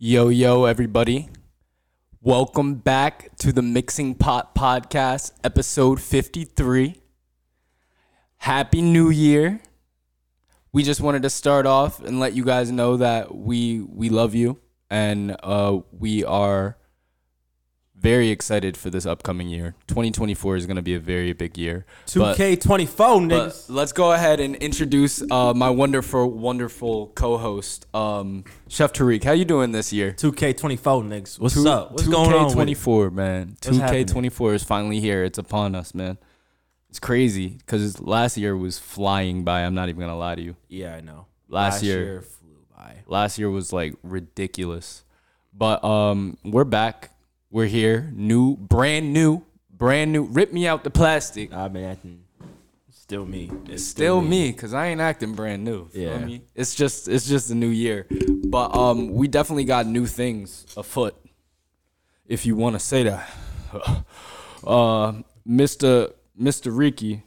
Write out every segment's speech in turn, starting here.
Yo, yo, everybody. Welcome back to the Mixing Pot Podcast, episode 53. Happy New Year. We just wanted to start off and let you guys know that we we love you and uh, we are very excited for this upcoming year. 2024 is going to be a very big year. 2K24, niggas. let's go ahead and introduce uh, my wonderful, wonderful co-host, um, Chef Tarik. How you doing this year? 2K24, niggas. What's Two- up? What's going on? 2K24, man. What's 2K24 is finally here. It's upon us, man. It's crazy because last year was flying by. I'm not even gonna lie to you. Yeah, I know. Last year- flew by. Last year was like ridiculous, but um, we're back. We're here, new, brand new, brand new. Rip me out the plastic. I've been acting. Still me. It's still me because I ain't acting brand new. Feel Yeah. me? It's just it's just a new year, but um, we definitely got new things afoot, if you want to say that. Uh, Mister Mister Ricky.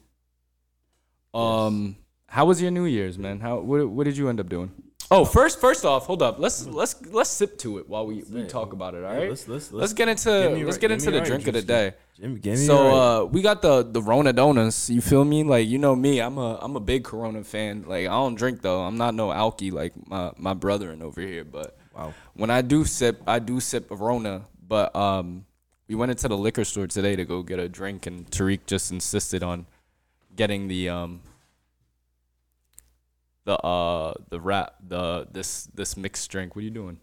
Um, how was your New Year's, man? How what what did you end up doing? Oh, first first off, hold up. Let's let's let's sip to it while we, we talk about it. All right. let's- let's- let's let's- get into let's get into the drink of the day. Jimmy, give me So uh, we got the the Rona donuts. You feel me? Like you know me, I'm a I'm a big Corona fan. Like I don't drink though. I'm not no alky like my my brethren over here. But Wow. when I do sip, I do sip a Rona. But um, we went into the liquor store today to go get a drink, and Tarik just insisted on getting the um the uh the rap the this this mixed drink. What are you doing?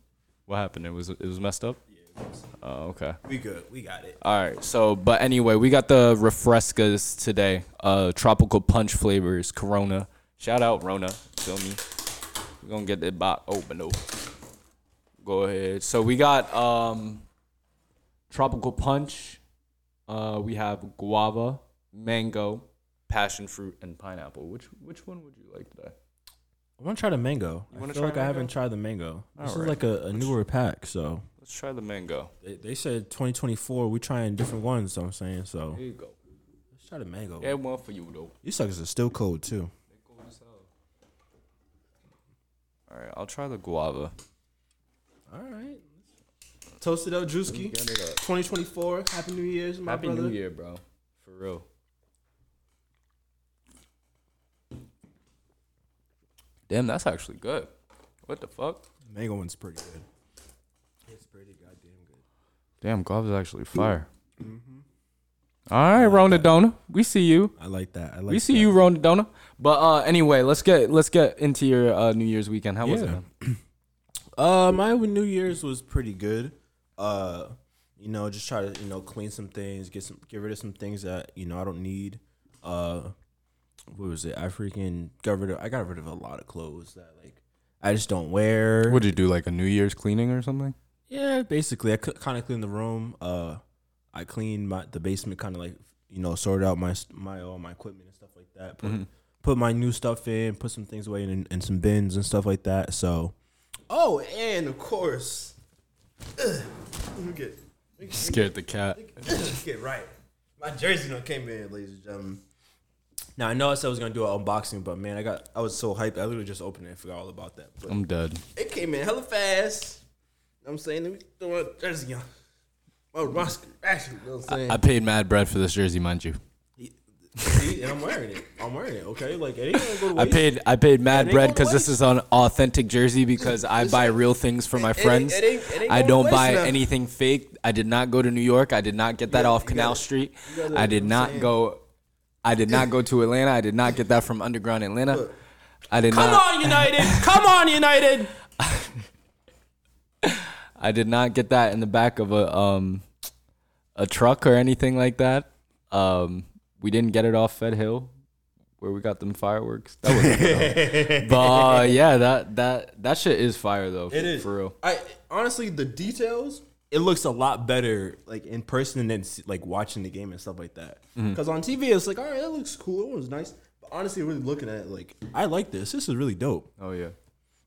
What happened? It was it was messed up. Yeah. Oh, okay. we good. We got it. All right. So, but anyway, we got the refrescas today. Uh, tropical punch flavors, Corona. Shout out Rona. Feel me? We're gonna get that box open though. Go ahead. So we got um, tropical punch. Uh, we have guava, mango, passion fruit, and pineapple. Which which one would you like today? I want to try the mango. I feel try like I haven't tried the mango. This is like a, a newer pack, so Let's try the mango. they, they said 2024. We trying different ones. So I'm saying so. Here you go. Let's try the mango. Add one for you though. These suckers are still cold too. All right. I'll try the guava. All right. Toasted up, Drewski. 2024. Happy New Year's, my Happy brother. New Year, bro. For real. Damn, that's actually good. What the fuck? Mango one's pretty good. It's pretty goddamn good. Damn, guava's actually fire. All right, Rona Dona. We see you. I like that. I like. We see that. you, Rona Dona. But uh, anyway, let's get let's get into your uh, New Year's weekend. How was it? Man? Uh, my New Year's was pretty good. Uh, you know, just try to you know clean some things, get some, get rid of some things that you know I don't need. Uh, what was it? I freaking got rid of. I got rid of a lot of clothes that like I just don't wear. What'd you do? Like a New Year's cleaning or something? Yeah, basically, I kind of cleaned the room. Uh, I cleaned my the basement, kind of like you know sorted out my my all my equipment and stuff like that. Put, put my new stuff in, put some things away in, in some bins and stuff like that. So, oh, and of course, let me get me Scared the cat. get, get right. My jersey done came in, ladies and gentlemen. Now I know I said I was gonna do an unboxing, but man, I got I was so hyped. I literally just opened it and forgot all about that. But I'm dead. it came in hella fast. You know I'm saying, let me throw a jersey on. My roster, actually, you know what I'm saying. I paid mad bread for this jersey, mind you. See, and I'm wearing it. I'm wearing it. Okay, like it ain't gonna go to I paid I paid mad bread because this is an authentic jersey because I buy real things for my it ain't- friends. it ain't- it ain't I don't buy now. anything fake. I did not go to New York. I did not get that gotta- off Canal gotta- Street. gotta- I did you know what I'm not go. I did not go to Atlanta. I did not get that from Underground Atlanta. I did Come not. on, United! Come on, United! I did not get that in the back of a um a truck or anything like that. Um, we didn't get it off Fed Hill, where we got them fireworks. That wasn't good, though. but uh, yeah, that that that shit is fire though. It is for real. I honestly, the details. It looks a lot better, like in person, than like watching the game and stuff like that. Mm-hmm. Because on TV, it's like, all right, that looks cool. It was nice. But honestly, really looking at it, like, I like this. This is really dope. Oh yeah,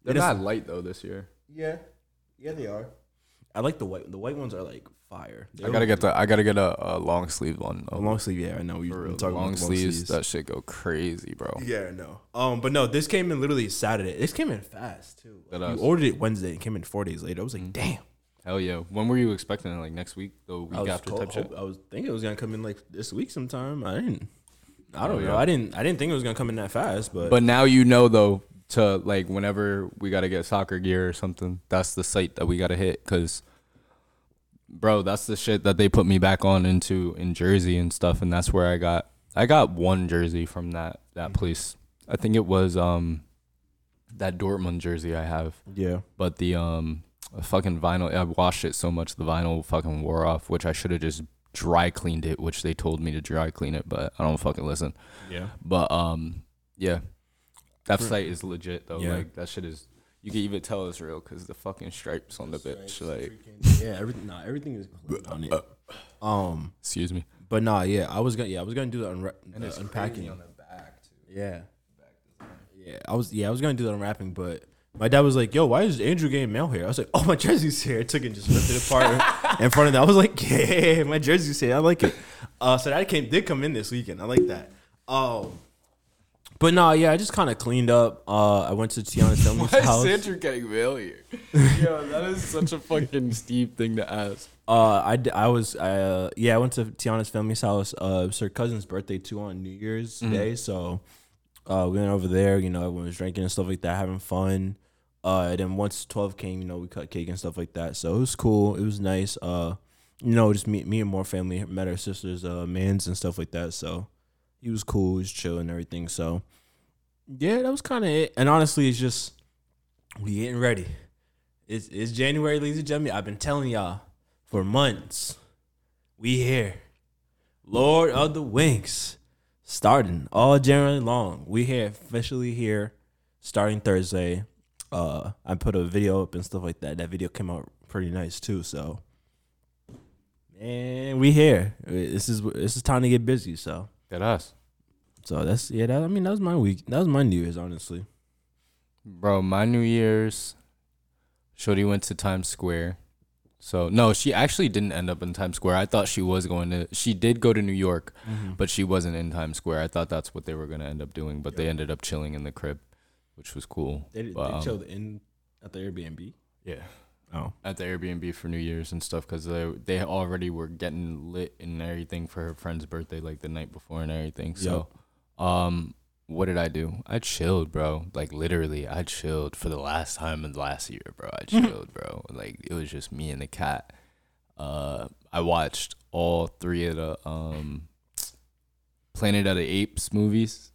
they're not light though this year. Yeah, yeah, they are. I like the white. The white ones are like fire. I gotta get the I gotta get a, a long sleeve one. a long sleeve. Yeah, I know. Real, talking long about the sleeves, that shit go crazy, bro. Yeah, no. Um, but no, this came in literally Saturday. This came in fast too. Like, you ordered it Wednesday. It came in four days later. I was like, Mhm. damn. Hell yeah. When were you expecting it? Like next week, the week I was after told- type shit. I was thinking it was gonna come in like this week sometime. I didn't. I don't Oh, know. yeah. I didn't. I didn't think it was gonna come in that fast. But, But now you know though to like whenever we gotta get soccer gear or something, that's the site that we gotta hit because, bro, that's the shit that they put me back on into in Jersey and stuff, and that's where I got I got one jersey from that that place. I think it was um that Dortmund jersey I have, yeah, but the um fucking vinyl I washed it so much the vinyl fucking wore off, which I should have just dry cleaned it, which they told me to dry clean it, but I don't fucking listen. yeah. But um, yeah, that For- site is legit though. Yeah. Like that shit is. You can even tell it's real because the fucking stripes on the bitch. Like, yeah, everything. Nah, everything is clean on it. Um, excuse me. but nah, yeah, I was gonna. Yeah, I was gonna do the, unra- And the it's unpacking. crazy on the back too. Yeah. Yeah, I was yeah, I was gonna do that unwrapping, but my dad was like, "Yo, why is Andrew getting mail here?" I was like, "Oh, my jersey's here." I took it and just ripped it apart in front of them. I was like, "Yeah, my jersey's here. I like it." Uh, so that came did come in this weekend. I like that. Um, but no, yeah, I just kind of cleaned up. Uh, I went to Tiana's family's house. getting mail here? Yo, that is such a fucking steep thing to ask. Uh, I, I was uh yeah I went to Tiana's family's house. Uh, it was her cousin's birthday too on New Year's Mhm. Day, so uh we went over there. You know, everyone was drinking and stuff like that, having fun. Uh, and then once twelve came, you know, we cut cake and stuff like that. So it was cool. It was nice. Uh, you know, just me, me and more family met our sister's uh mans and stuff like that. So he was cool. He was chill and everything. So yeah, that was kind of it. And honestly, it's just we getting ready. It's it's January, ladies and gentlemen. I've been telling y'all for months. We here. Lord of the Winks, Starting all January long. We here officially here starting Thursday. Uh I put a video up and stuff like that. That video came out pretty nice too, so man, we here. This is this is time to get busy, so Get us, so that's yeah, that, I mean that was my week. That was my New Year's, honestly. bro. My New Year's, Shorty went to Times Square. So no, she actually didn't end up in Times Square. I thought she was going to. She did go to New York, but she wasn't in Times Square. I thought that's what they were gonna end up doing, but they ended up chilling in the crib, which was cool. They, they But, um, chilled in at the Airbnb. Yeah. Oh. at the Airbnb for New Year's and stuff because they they already were getting lit and everything for her friend's birthday like the night before and everything. So, um, what did I do? I chilled, bro. Like literally, I chilled for the last time in last year, bro. I chilled, bro. Like it was just me and the cat. Uh, I watched all three of the um Planet of the Apes movies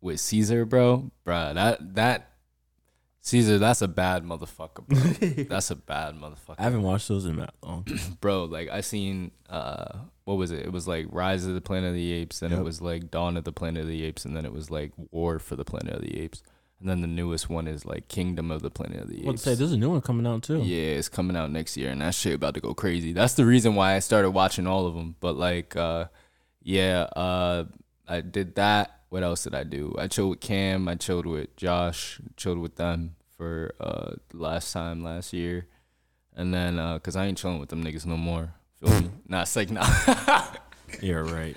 with Caesar, bro. Bro, that that Caesar, that's a bad motherfucker, bro. That's a bad motherfucker. I haven't watched those in that long. Bro, like I seen uh what was it? It was like Rise of the Planet of the Apes, then Yep. it was like Dawn of the Planet of the Apes, and then it was like War for the Planet of the Apes. And then the newest one is like Kingdom of the Planet of the What Apes. say? There's a new one coming out too. Yeah, it's coming out next year, and that shit about to go crazy. That's the reason why I started watching all of them. But like, uh, yeah, uh, I did that. What else did I do? I chilled with Cam. I chilled with Josh. Chilled with them for uh last time last year, and then uh, cause I ain't chilling with them niggas no more. Feel me? Nah, it's like nah. Yeah, right.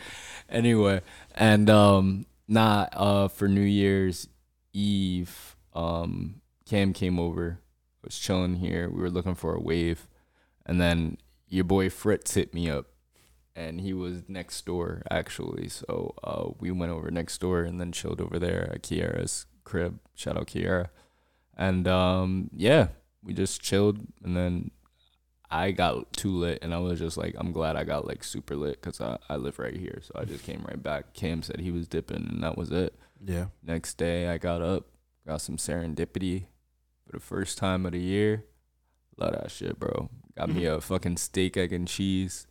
anyway, and um, nah, uh, for New Year's Eve, um, Cam came over, was chilling here. We were looking for a wave, and then your boy Fritz hit me up, and he was next door actually. So uh, we went over next door and then chilled over there at Kiara's crib. Shout out Kiara, and um, yeah, we just chilled, and then I got too lit and I was just like, I'm glad I got like super lit because I, I live right here. So I just came right back. Cam said he was dipping and that was it. Yeah. Next day I got up, got some serendipity for the first time of the year. Love that shit, bro. Got me a fucking steak, egg, and cheese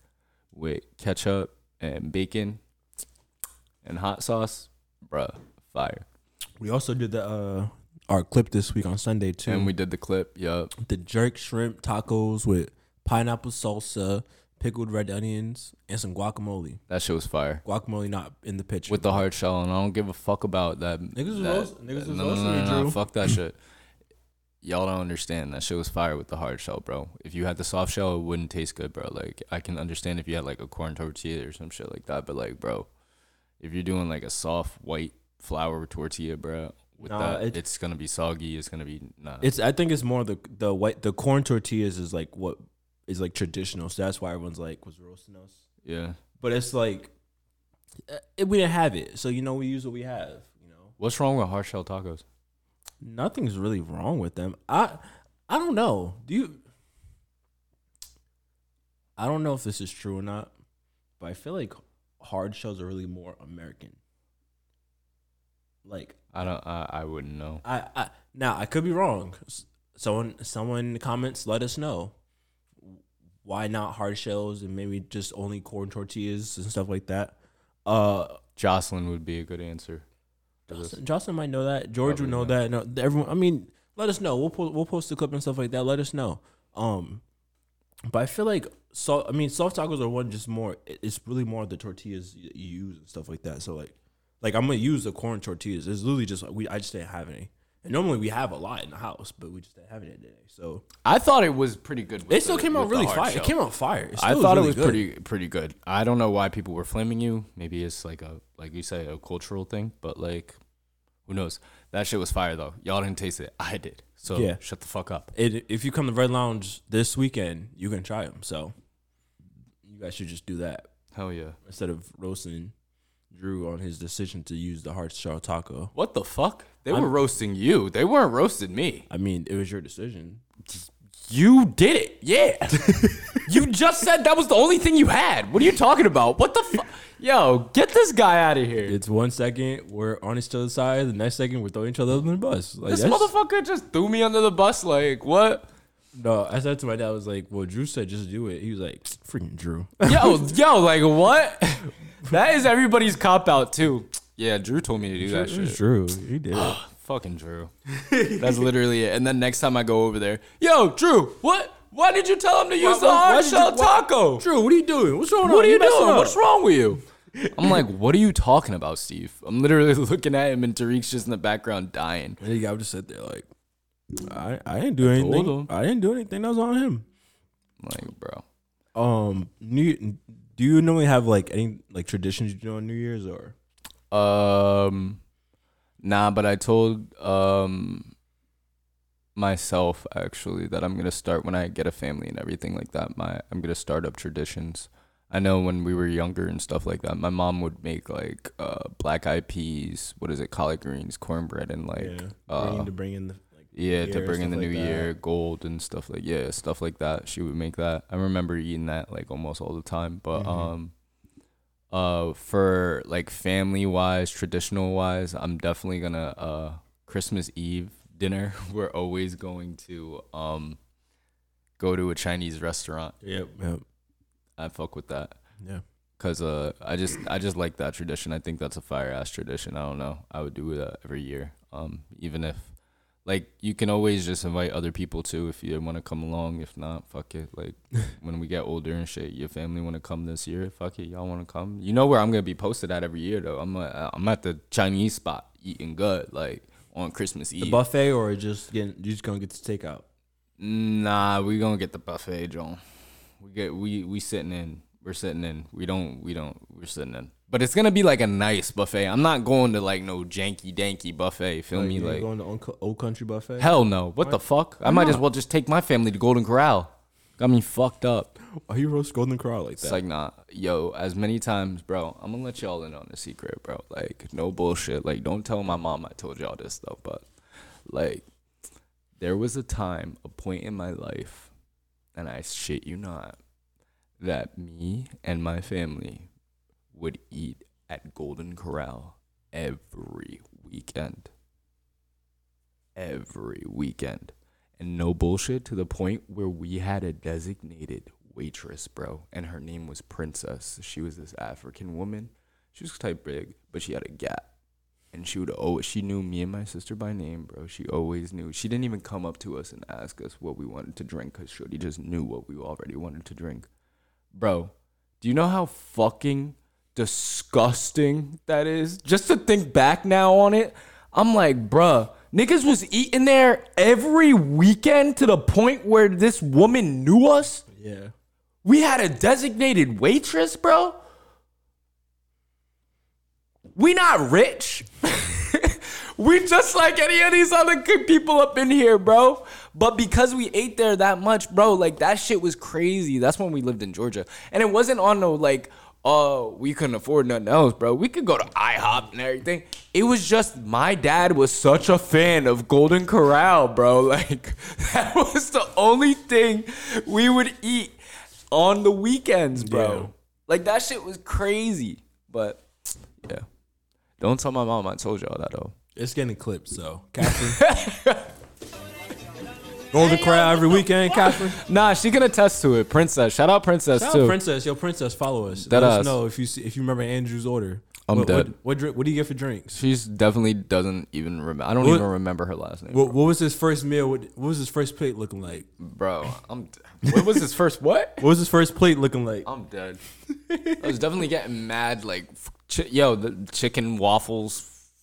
with ketchup and bacon and hot sauce. Bruh, fire. We also did the uh our clip this week on Sunday too. And we did the clip. yep. the jerk shrimp tacos with pineapple salsa, pickled red onions, and some guacamole. That shit was fire. Guacamole not in the picture. With the hard shell, and I don't give a fuck about that. Niggas was that- roast- niggas was no, no, no, no, no, fuck that shit. Y'all don't understand. That shit was fire with the hard shell, bro. If you had the soft shell, it wouldn't taste good, bro. Like I can understand if you had like a corn tortilla or some shit like that, but like, bro, if you're doing like a soft white flour tortilla, bro, with Nah, that, it- it's gonna be soggy. It's gonna be nah. It's I think it's more the the white the corn tortillas is like what is like traditional, so that's why everyone's like was roasting us. yeah. But it's like uh, we didn't have it, so you know we use what we have. You know, What's wrong with hard shell tacos? Nothing's really wrong with them. I I don't know. Do you? I don't know if this is true or not, but I feel like hard shells are really more American. Like I don't. I, I wouldn't know. I, I now I could be wrong. Someone someone in the comments let us know why not hard shells and maybe just only corn tortillas and stuff like that. Uh, Jocelyn would be a good answer. Jocelyn, might know that. George would know Probably that. No, everyone. I mean, let us know. We'll po- we'll post the clip and stuff like that. Let us know. Um, but I feel like so. I mean, soft tacos are one just more. It's really more the tortillas you you use and stuff like that. So like, like I'm gonna use the corn tortillas. It's literally just we. I just didn't have any. And normally we have a lot in the house, but we just didn't have any today. So I thought it was pretty good. with it still the- came out really fire. shell. It came out fire. It I thought really it was good. pretty pretty good. I don't know why people were flaming you. Maybe it's like a like you say a cultural thing, but like who knows? That shit was fire though. Y'all didn't taste it. I did. So Yeah. shut the fuck up. It, if you come to Red Lounge this weekend, you can try them. So you guys should just do that. Hell yeah. instead of roasting Drew on his decision to use the hard shell taco. What the fuck? They I'm- were roasting you. They weren't roasting me. I mean, it was your decision. You did it. Yeah. you just said that was the only thing you had. What are you talking about? What the fuck? Yo, get this guy out of here. It's one second we're on each other's side, the next second we're throwing each other under the bus. Like, This motherfucker just threw me under the bus. Like, what? No, I said to my dad, I was like, "Well, Drew said just do it." He was like, "Freaking Drew." Yo, yo, like what? That is everybody's cop out too. Yeah, Drew told me to do that It was shit. Drew. He did. it. Fucking Drew. That's literally it. And then next time I go over there, yo, Drew, what? Why did you tell him to use Why- the why- why hard did shell you- why- taco? Drew, what are you doing? What's going on? What are you messing doing? up. What's wrong with you? I'm like, what are you talking about, Steve? I'm literally looking at him, and Tarik's just in the background dying. And the guy would just sit there like, I, I didn't do told anything. him. I didn't do anything. That was on him. I'm like, bro. Um, New, do you normally have like any like traditions you do on New Year's or? Um, nah, but I told um myself actually that I'm gonna start when I get a family and everything like that. My I'm gonna start up traditions. I know when we were younger and stuff like that, my mom would make like uh black eyed peas, what is it, collard greens, cornbread, and like yeah, uh, to bring in the yeah, to bring in the stuff new like year, gold and stuff like yeah, stuff like that. She would make that. I remember eating that like almost all the time. But Mhm. um, uh, for like family wise, traditional wise, I'm definitely gonna uh Christmas Eve dinner. We're always going to um go to a Chinese restaurant. Yep, yep, I fuck with that. yeah. Cause uh, I just I just like that tradition. I think that's a fire ass tradition. I don't know. I would do that every year. Um, even if like you can always just invite other people too if you want to come along. If not, fuck it. Like when we get older and shit, your family want to come this year. Fuck it, y'all want to come. You know where I'm gonna be posted at every year though. I'm uh, I'm at the Chinese spot eating good like on Christmas Eve. The buffet or just getting you just gonna get to take out. Nah, we gonna get the buffet, John. We get we we sitting in. We're sitting in. We don't we don't we're sitting in. But it's gonna be like a nice buffet. I'm not going to like no janky danky buffet. Feel me? you Like going to old, country buffet. hell no. What the fuck? I might as well just take my family to Golden Corral. Got me fucked up. Why you roast Golden Corral like that? It's like nah, yo. As many times, bro. I'm gonna let y'all in on a secret, bro. Like no bullshit. Like don't tell my mom I told y'all this though. But like, there was a time, a point in my life, and I shit you not, that me and my family would eat at Golden Corral every weekend. Every weekend. And no bullshit to the point where we had a designated waitress, bro. And her name was Princess. She was this African woman. She was type big, but she had a gap. And she would always, she knew me and my sister by name, bro. She always knew. She didn't even come up to us and ask us what we wanted to drink because Shorty just knew what we already wanted to drink. Bro, do you know how fucking disgusting that is? Just to think back now on it, I'm like, bruh, Niggas was eating there every weekend to the point where this woman knew us. Yeah. We had a designated waitress, bro. We not rich. we just like any of these other good people up in here, bro. But because we ate there that much, bro, like that shit was crazy. That's when we lived in Georgia. And it wasn't on no like, oh, we couldn't afford nothing else, bro. We could go to IHOP and everything. It was just my dad was such a fan of Golden Corral, bro. Like that was the only thing we would eat on the weekends, bro. Yeah. Like that shit was crazy. But yeah. Don't tell my mom I told y'all that though. It's getting clipped, so Catherine. Golden Corral every weekend, Catherine. Nah, she can attest to it. Princess. Shout out Princess Shout too. out Princess, yo, Princess, follow us. Dead Let ass. us know if you see, if you remember Andrew's order. I'm what, dead. What, what, drink, what do you get for drinks? She's definitely doesn't even remember. I don't What- even remember her last name. What, what was his first meal? What, what was his first plate looking like? Bro, I'm. d- What was his first what? What was his first plate looking like? I'm dead. I was definitely getting mad. Like, f- chi- yo, the chicken waffles,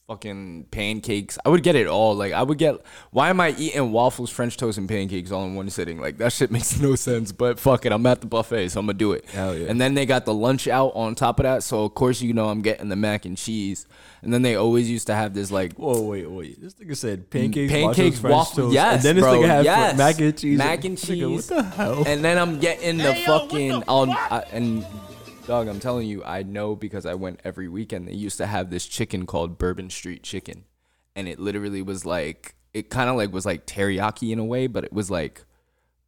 fucking pancakes. I would get it all. Like, I would get. Why am I eating waffles, French toast, and pancakes all in one sitting? Like, that shit makes no sense. But fuck it, I'm at the buffet, so I'm gonna do it. Hell yeah. And then they got the lunch out on top of that, so of course you know I'm getting the mac and cheese. And then they always used to have this like Whoa, wait, wait. This nigga said pancakes, pancakes, nachos, French waffles. toast, Yes, and then this bro. nigga had yes. mac and cheese. Mac and Nigga, cheese. what the hell? And then I'm getting the fucking um, on and dog. I'm telling you, I know because I went every weekend. They used to have this chicken called Bourbon Street Chicken, and it literally was like it kind of like was like teriyaki in a way, but it was like.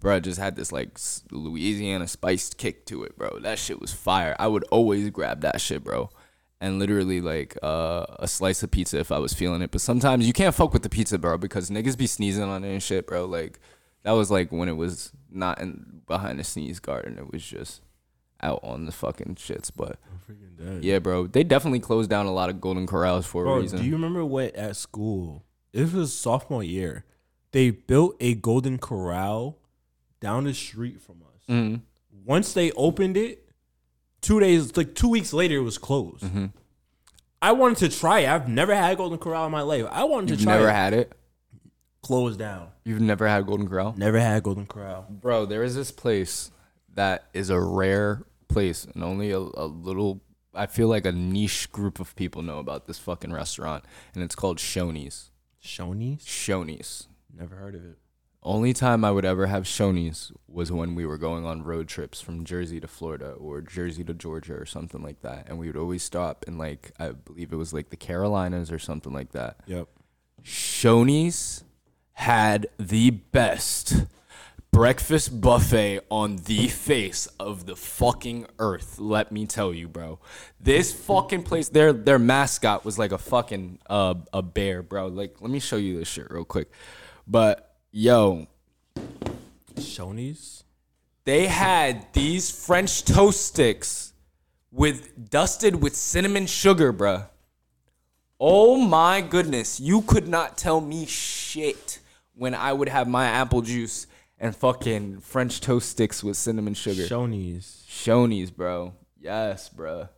Bro, it just had this like Louisiana spiced kick to it, bro. That shit was fire. I would always grab that shit, bro. And literally like uh, a slice of pizza if I was feeling it. But sometimes you can't fuck with the pizza, bro, because niggas be sneezing on it and shit, bro. Like that was like when it was not in behind the sneeze garden. It was just out on the fucking shits. But yeah, bro, they definitely closed down a lot of Golden Corrals for a reason. do you remember what at school? It was sophomore year. They built a Golden Corral down the street from us. Mhm. Once they opened it, two days, like two weeks later, it was closed. Mm-hmm. I wanted to try it. I've never had a Golden Corral in my life. I wanted You've to try never it. had it. Closed down. You've never had a Golden Corral. Never had a Golden Corral. Bro, there is this place that is a rare place, and only a, a little, I feel like a niche group of people know about this fucking restaurant, and it's called Shoney's. Shoney's? Shoney's. Never heard of it. Only time I would ever have Shoney's was when we were going on road trips from Jersey to Florida or Jersey to Georgia or something like that. And we would always stop in, like, I believe it was like the Carolinas or something like that. Yep. Shoney's had the best breakfast buffet on the face of the fucking earth. Let me tell you, bro. This fucking place, their their mascot was like a fucking uh, a bear, bro. Like, let me show you this shit real quick. But yo, Shoney's? they had these French toast sticks with dusted with cinnamon sugar, bro. Oh my goodness, you could not tell me shit when I would have my apple juice and fucking French toast sticks with cinnamon sugar. Shoney's. Shoney's, bro. Yes, bro.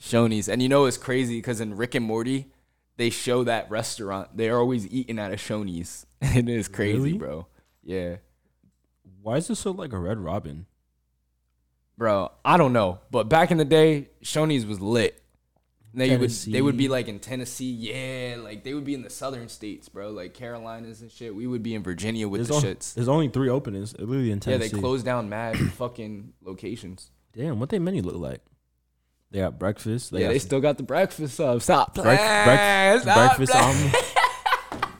Shoney's. And you know it's crazy because in Rick and Morty, they show that restaurant. They're always eating at a Shoney's. it is crazy, Really? bro. Yeah. Why is this so like a Red Robin? Bro, I don't know, but back in the day, Shoney's was lit. They would they would be like in Tennessee, yeah, like they would be in the southern states, bro, like Carolinas and shit. We would be in Virginia with There's, the shits. there's only three openings. Literally in Tennessee. Yeah, they closed down mad fucking locations. Damn, what they menu look like? They got breakfast. They yeah, got they some still got the breakfast up. Stop playing. break- Stop breakfast omelet.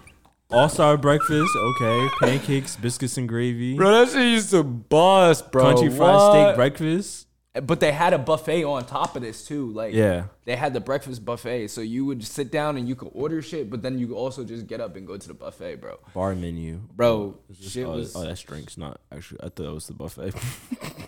All star breakfast. Okay, pancakes, biscuits and gravy. Bro, that shit used to bust, bro. Country fried steak breakfast. But they had a buffet on top of this too. Like Yeah. they had the breakfast buffet, so you would sit down and you could order shit, but then you could also just get up and go to the buffet, bro. Bar menu. Bro, oh, Is shit oh, was. oh, that's drinks, not actually. I thought it was the buffet.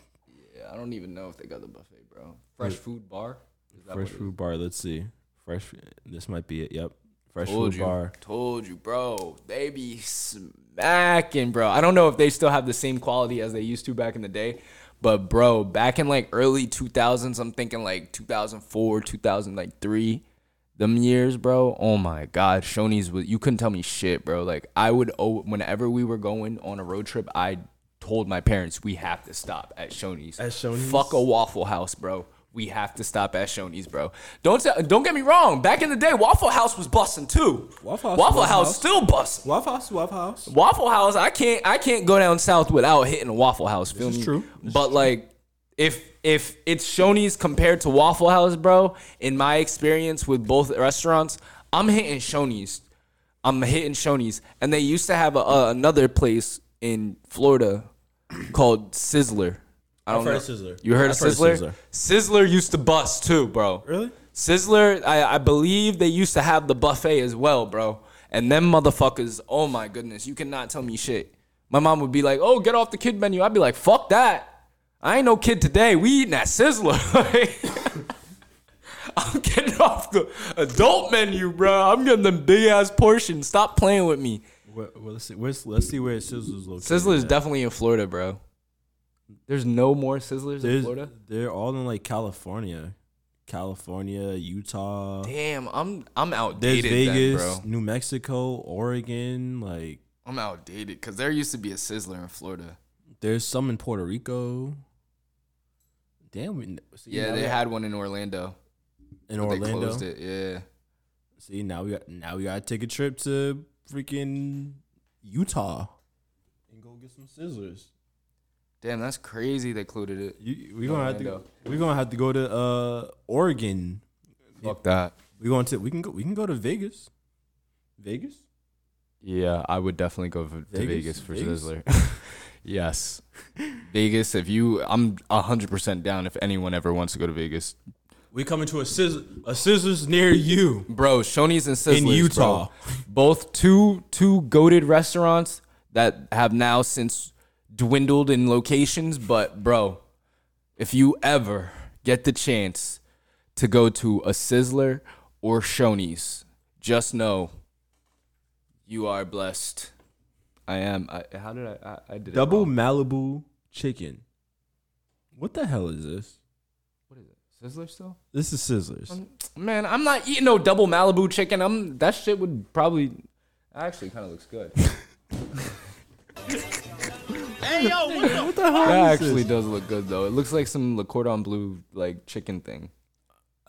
yeah, I don't even know if they got the buffet, bro. Fresh food bar. Is that Fresh food bar. Let's see. Fresh. This might be it. Yep. Fresh? Told food you, bar. told you, bro. They be smacking, bro. I don't know if they still have the same quality as they used to back in the day, but bro, back in like early 2000s, I'm thinking like 2004, 2003. them years, bro. Oh my god, Shoney's was you couldn't tell me shit, bro. Like I would oh whenever we were going on a road trip, I told my parents we have to stop at Shoney's. At Shoney's? Fuck a Waffle House, bro. We have to stop at Shoney's, bro. Don't say- don't get me wrong. Back in the day, Waffle House was busting too. Waffle House, Waffle Waffle House House. still busting. Waffle House, Waffle House. Waffle House, I can't I can't go down south without hitting a Waffle House. Feel is me? true. This but like if if it's Shoney's compared to Waffle House, bro, in my experience with both restaurants, I'm hitting Shoney's. I'm hitting Shoney's, and they used to have a, a, another place in Florida called Sizzler. I don't I've heard know. Sizzler. You heard I've of heard of Sizzler? Sizzler used to bust too, bro. Really? Sizzler, I, I believe they used to have the buffet as well, bro. And them motherfuckers, oh my goodness, you cannot tell me shit. My mom would be like, "Oh, get off the kid menu." I'd be like, "Fuck that! I ain't no kid today. We eating at Sizzler." I'm getting off the adult menu, bro. I'm getting them big ass portions. Stop playing with me. Well, well, let's see. Where's, let's see where Sizzler's located. Sizzler's at. definitely in Florida, bro. There's no more Sizzlers in Florida. they're all in like California, California, Utah. Damn, I'm I'm There's outdated, Vegas, then, bro. New Mexico, Oregon. Like I'm outdated because there used to be a Sizzler in Florida. there's some in Puerto Rico. Damn, we, see, Yeah, now they we- had one in Orlando. in but They Orlando. closed it. Yeah. See, now we got now we gotta take a trip to freaking Utah and go get some scissors. Damn, that's crazy. They closed it. You, we gonna have to we gonna have to go to uh Oregon. Fuck that. We going to we can go we can go to Vegas. Vegas. Yeah, I would definitely go to Vegas? Vegas for Vegas? Sizzler. yes, Vegas. If you, I'm hundred percent down. If anyone ever wants to go to Vegas, We coming to a scissor a scissors near you. bro, Shoney's and Sizzlers In Utah. bro. both two two goaded restaurants that have now since dwindled in locations. But bro, if you ever get the chance to go to a Sizzler or Shoney's, just know you are blessed. I am. I, how did I? I, I did Double. Malibu chicken. What the hell is this? what is it? Sizzler still? This is Sizzlers. Man, I'm not eating no double Malibu chicken. I'm that shit would probably actually kind of looks good. what the hell That is actually does look good though. It looks like some Le Cordon Bleu like chicken thing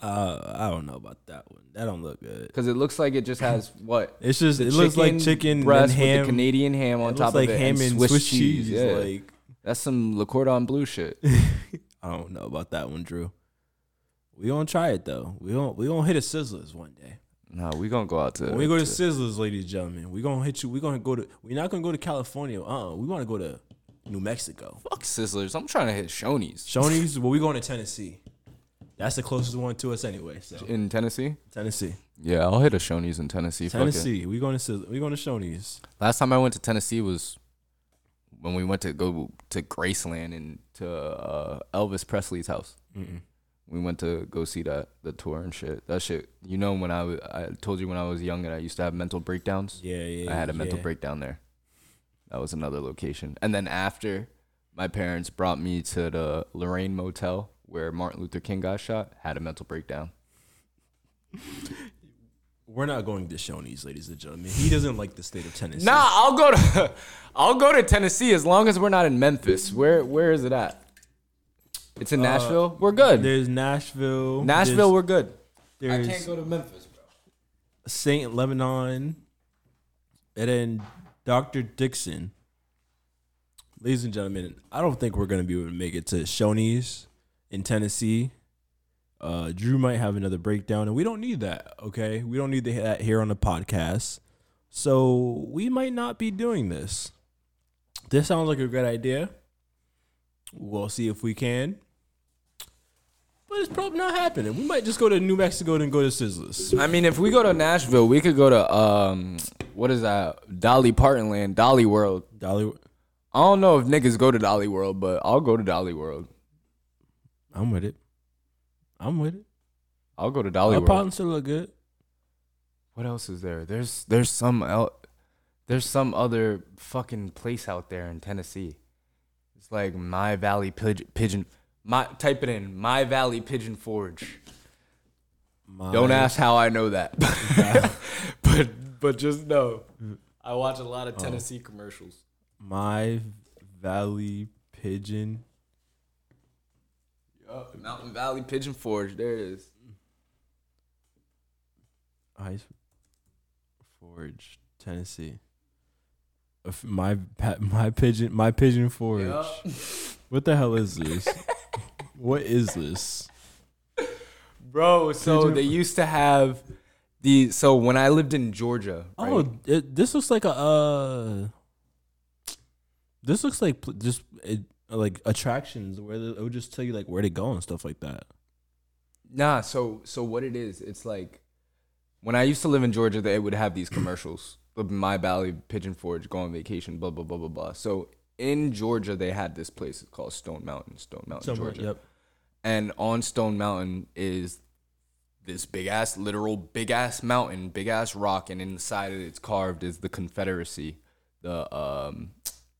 Uh, I don't know about that one. That don't look good. because it looks like it just has what It's just the it looks like chicken breast then ham. with the Canadian ham on it top looks like of it ham and and Swiss, cheese. Yeah, Like that's some Le Cordon Bleu shit. I don't know about that one, Drew. We gonna try it though. We gonna we gonna hit a Sizzlers one day. nah, we gonna go out to. When we go to to- Sizzlers, ladies and gentlemen, we gonna hit you. We gonna go to. We're not gonna go to California. Uh, uh we want to go to New Mexico. fuck Sizzlers. I'm trying to hit Shoney's Shoney's. well, we going to Tennessee. That's the closest one to us anyway. So in Tennessee. Tennessee, Yeah, I'll hit a Shoney's in Tennessee. Fuck it. Tennessee. We going to Sizz- we going to Shoney's. Last time I went to Tennessee was when we went to go to Graceland and to uh, Elvis Presley's house. We went to go see that the tour and shit. That shit. You know when I I told you when I was young and I used to have mental breakdowns. Yeah, yeah. I had a mental yeah. breakdown there. That was another location. And then after, my parents brought me to the Lorraine Motel where Martin Luther King got shot. Had a mental breakdown. We're not going to Shoney's, ladies and gentlemen. He doesn't like the state of Tennessee. Nah, I'll go to, I'll go to Tennessee as long as we're not in Memphis. Where where is it at? It's in uh, Nashville. We're good. There's Nashville. Nashville, we're good. There's, there's go to Memphis, bro. Saint Lebanon, and then Dr. Dixon. Ladies and gentlemen, I don't think we're gonna be able to make it to Shoney's in Tennessee. Uh, Drew might have another breakdown, and we don't need that. Okay, we don't need that here on the podcast. So we might not be doing this. This sounds like a great idea. We'll see if we can. But it's probably not happening. We might just go to New Mexico and go to Sizzlers. I mean, if we go to Nashville, we could go to um, what is that? Dolly Parton Land, Dolly World. Dolly, I don't know if niggas go to Dolly World, but I'll go to Dolly World. I'm with it. I'm with it. I'll go to Dolly Our World. problems still look good. What else is there? There's there's some el- there's some other fucking place out there in Tennessee. It's like My Valley Pigeon my type it in My Valley Pigeon Forge. My, Don't ask how I know that, but but just know I watch a lot of oh. Tennessee commercials. My Valley Pigeon. Mountain Valley Pigeon Forge. There it is. Ice Forge, Tennessee. My my pigeon my pigeon forge. What the hell is this? what is this? Bro, so they used to have the so when I lived in Georgia. Right? Oh, it, this looks like a. Uh, this looks like pl- just it, like attractions where it would just tell you like where to go and stuff like that. Nah, so so what it is, it's like when I used to live in Georgia, they would have these commercials. the My Valley Pigeon Forge, go on vacation, blah blah blah blah blah. So in Georgia, they had this place called Stone Mountain, Stone Mountain, Georgia. Yep. And on Stone Mountain is this big ass, literal big ass mountain, big ass rock, and inside it, it's carved is the Confederacy, the um,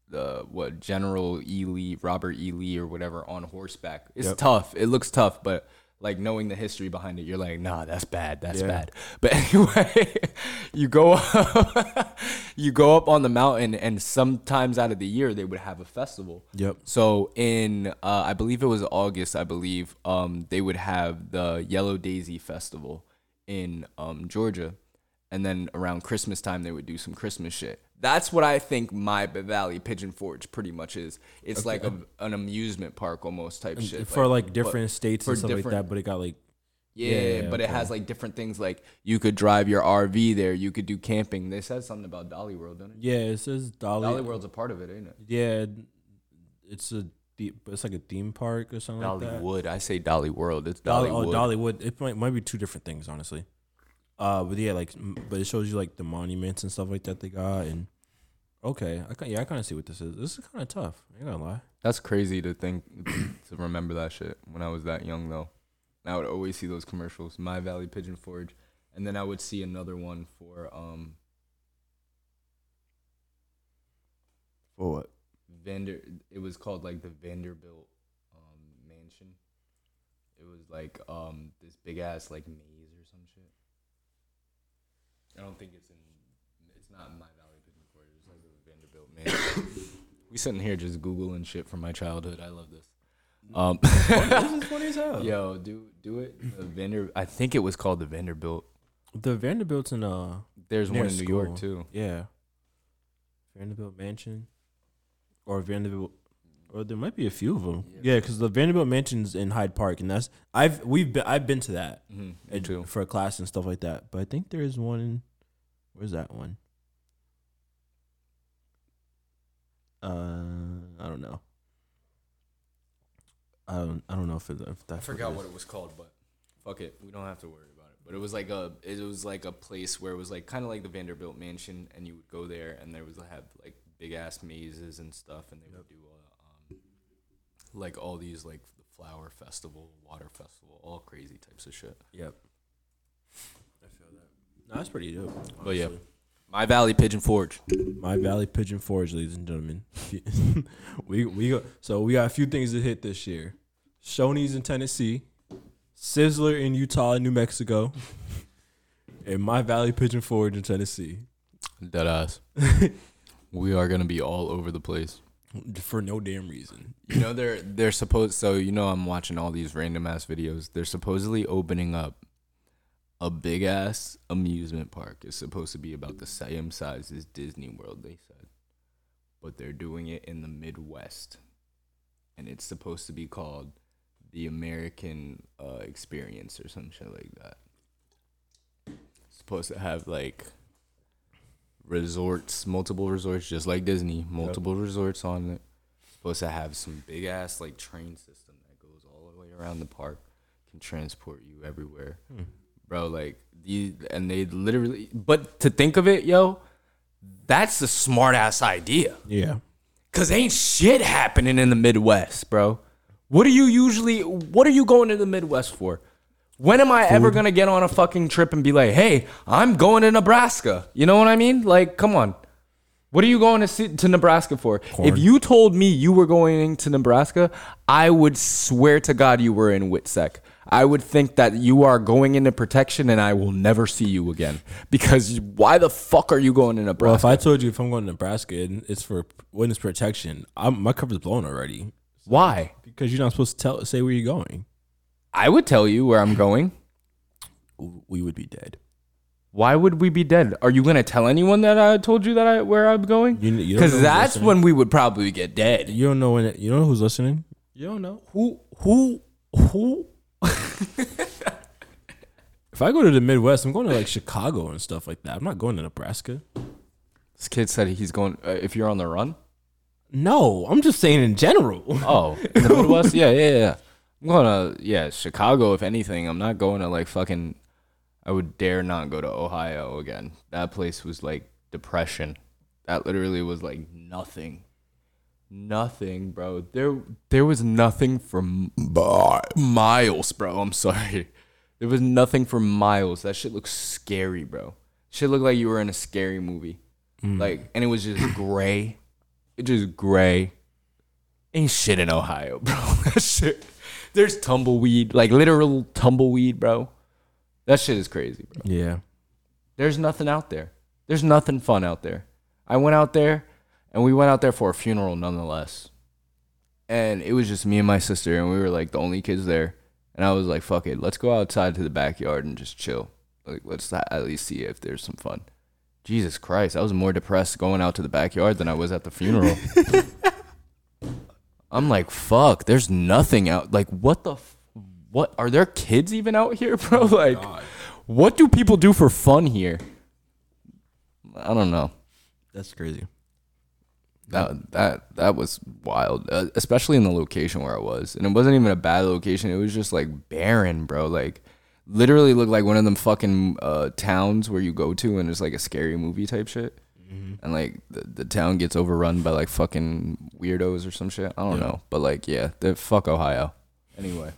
the what General E. Lee, Robert E. Lee, or whatever on horseback. It's Yep. tough. It looks tough, but like knowing the history behind it, you're like, nah, that's bad. That's Yeah. bad. But anyway, you go up, you go up on the mountain, and sometimes out of the year they would have a festival. Yep. So in uh, I believe it was August, I believe, um, they would have the Yellow Daisy Festival in um, Georgia, and then around Christmas time they would do some Christmas shit. That's what I think my Valley Pigeon Forge pretty much is. It's like a, an amusement park almost type shit for like but- different states and stuff like that, but it got like yeah, Yeah, yeah, but it has like different things like you could drive your RV there, you could do camping. They said something about Dolly World, didn't it? yeah, it says Dolly. Dolly World's a part of it, ain't it? Yeah, it's a it's like a theme park or something like that. Dollywood. I say Dolly World. It's Dolly, oh, Dollywood. oh, Dollywood. It might, might be two different things, honestly. Uh, but yeah, like, but it shows you like the monuments and stuff like that they got, and okay, I can, yeah, I kind of see what this is. This is kind of tough. I ain't gonna lie. That's crazy to think to remember that shit when I was that young though. And I would always see those commercials, My Valley Pigeon Forge, and then I would see another one for um For what? Vander. It was called like the Vanderbilt um mansion. It was like um this big ass like maze or some shit. I don't think it's in. It's not in My Valley Pigeon Forge. It's like the Vanderbilt mansion. we sitting here just googling shit from my childhood. I love this. Um, this is funny as hell. Yo, do do it. The Vander, I think it was called the Vanderbilt. The Vanderbilt's in uh There's one in New York too. yeah, Vanderbilt Mansion, or Vanderbilt, or there might be a few of them. Yeah. Because the Vanderbilt Mansion's in Hyde Park, and that's I've we've been I've been to that Mm-hmm. And- too. for a class and stuff like that. But I think there is one. in Where's that one? Uh, I don't know. I don't. I don't know if, it, if I forgot it what it was called, but fuck it, we don't have to worry about it. But it was like a it was like a place where it was like kind of like the Vanderbilt mansion, and you would go there, and there was have like big ass mazes and stuff, and they would do um, like all these like the flower festival, water festival, all crazy types of shit. Yep. I feel that. No, that's pretty dope. But yeah. My Valley Pigeon Forge. My Valley Pigeon Forge, ladies and gentlemen. we we go, so we got a few things to hit this year. Shoney's in Tennessee, Sizzler in Utah and New Mexico, and My Valley Pigeon Forge in Tennessee. Dead ass. we are gonna be all over the place. For no damn reason. You know they're they're supposed so you know I'm watching all these random ass videos. They're supposedly opening up a big ass amusement park. It's supposed to be about the same size as Disney World, they said. But they're doing it in the Midwest. And it's supposed to be called the American uh, Experience or some shit like that. It's supposed to have like resorts, multiple resorts, just like Disney, multiple resorts on it supposed to have some big ass like train system that goes all the way around the park, can transport you everywhere, hmm. bro. Like the and they literally, but to think of it, yo, that's a smart ass idea. Yeah. Cause ain't shit happening in the Midwest, bro. What are you usually? What are you going to the Midwest for? When am I ever gonna get on a fucking trip and be like, "Hey, I'm going to Nebraska"? You know what I mean? Like, come on. What are you going to see, to Nebraska for? If you told me you were going to Nebraska, I would swear to God you were in Witsec. I would think that you are going into protection and I will never see you again. Because why the fuck are you going into Well, if I told you if I'm going to Nebraska and it's for witness protection, I'm, my cover's blown already why? because you're not supposed to tell say where you're going. I would tell you where I'm going. We would be dead. Why would we be dead? Are you gonna tell anyone that I told you that I where I'm going? You, you don't know Because who's that's listening. when we would probably get dead. you don't know when it, you don't know who's listening. You don't know. Who who who? If I go to the Midwest, I'm going to like Chicago and stuff like that. I'm not going to Nebraska. This kid said he's going. Uh, if you're on the run. No, I'm just saying in general. Oh, in the Midwest? yeah, yeah, yeah. I'm going to yeah Chicago. If anything, I'm not going to like fucking. I would dare not go to Ohio again. That place was like depression. That literally was like nothing, nothing, bro. There, there was nothing for m- miles, bro. I'm sorry. There was nothing for miles. That shit looked scary, bro. Shit looked like you were in a scary movie. Mm. Like, and it was just gray. It just gray. Ain't shit in Ohio, bro. that shit. There's tumbleweed, like literal tumbleweed, bro. That shit is crazy, bro. yeah. There's nothing out there. There's nothing fun out there. I went out there and we went out there for a funeral nonetheless. And it was just me and my sister and we were like the only kids there. And I was like, fuck it, let's go outside to the backyard and just chill. Like let's at least see if there's some fun. Jesus Christ, I was more depressed going out to the backyard than I was at the funeral. I'm like, fuck, there's nothing out. Like what the f- what are there kids even out here, bro? Like what do people do for fun here? I don't know. That's crazy. That that that was wild, uh, especially in the location where I was, and it wasn't even a bad location. It was just like barren, bro. Like literally looked like one of them fucking uh, towns where you go to and it's like a scary movie type shit, and like the, the town gets overrun by like fucking weirdos or some shit. I don't Yeah. know, but like yeah, the fuck Ohio. Anyway,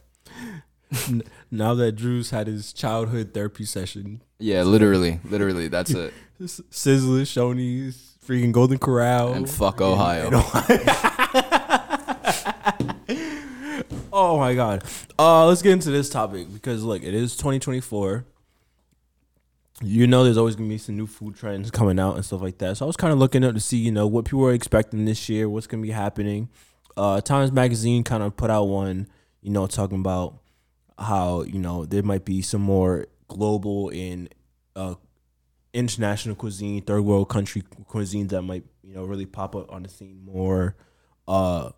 Now that Drew's had his childhood therapy session, yeah, literally, literally, that's it. Sizzler, Shoney's, freaking Golden Corral, And fuck Ohio. Oh my god. Uh let's get into this topic because look, it is 2024. You know there's always gonna be some new food trends coming out and stuff like that. So I was kind of looking up to see, you know, what people are expecting this year, what's gonna be happening. Uh Times Magazine kind of put out one, you know, talking about how, you know, there might be some more global and uh international cuisine, third world country cuisines that might, you know, really pop up on the scene more. Uh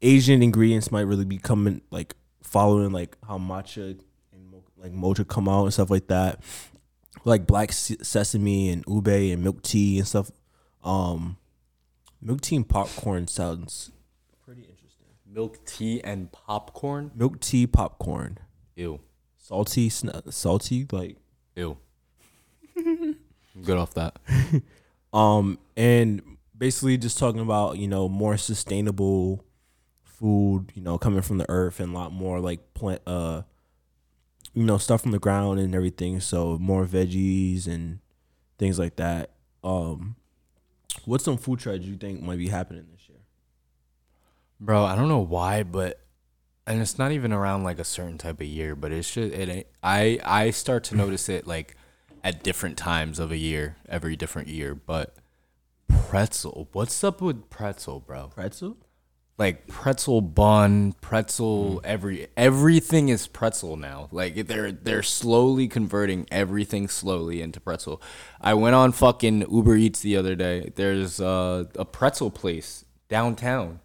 Asian ingredients might really be coming like following like how matcha and like mocha come out and stuff like that, like black sesame and ube and milk tea and stuff. Um, milk tea and popcorn sounds pretty interesting. Milk tea and popcorn. Milk tea popcorn, Ew, salty, sn- salty like ew. Good off that. um and basically just talking about you know more sustainable food you know coming from the earth and a lot more like plant uh you know stuff from the ground and everything so more veggies and things like that um what's some food trends you think might be happening this year Bro, I don't know why, but and it's not even around like a certain type of year, but it's just it ain't I I start to notice it like at different times of a year, every different year, but pretzel. What's up with pretzel, bro? pretzel Like pretzel bun, pretzel every everything is pretzel now. Like they're they're slowly converting everything slowly into pretzel. I went on fucking Uber Eats the other day. There's uh, a pretzel place downtown.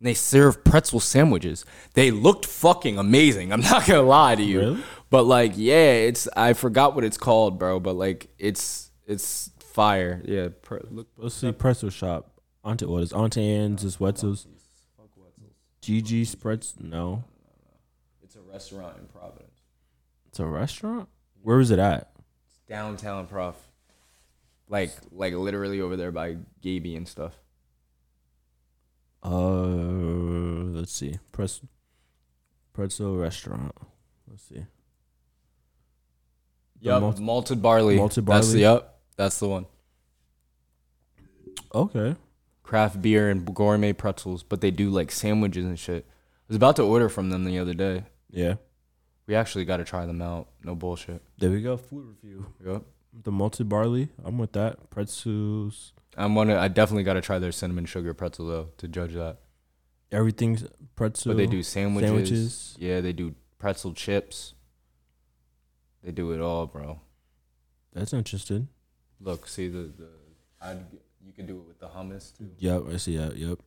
And they serve pretzel sandwiches. They looked fucking amazing. I'm not gonna lie to you. Really? But like, yeah, it's I forgot what it's called, bro. But like, it's it's fire. Yeah, pre- look. let's see pretzel shop auntie what is auntie Anne's is Wetzel's Gigi spreads no It's a restaurant in Providence. it's a restaurant where is it at It's downtown, prof. Like like literally over there by Gaby and stuff. Uh, let's see. Press pretzel restaurant. Let's see. Yep, malt- malted barley. malted That's barley? the yep. That's the one. Okay. Craft beer and gourmet pretzels, but they do like sandwiches and shit. I was about to order from them the other day. Yeah. We actually got to try them out. No bullshit. There we go. Food review. Yep. The malted barley. I'm with that. Pretzels. I'm gonna. I definitely got to try their cinnamon sugar pretzel though to judge that. Everything's pretzel. But they do sandwiches. sandwiches. Yeah, they do pretzel chips. They do it all, bro. That's interesting. Look, see the the. I'd, you can do it with the hummus too. Yep, I see that. Yep.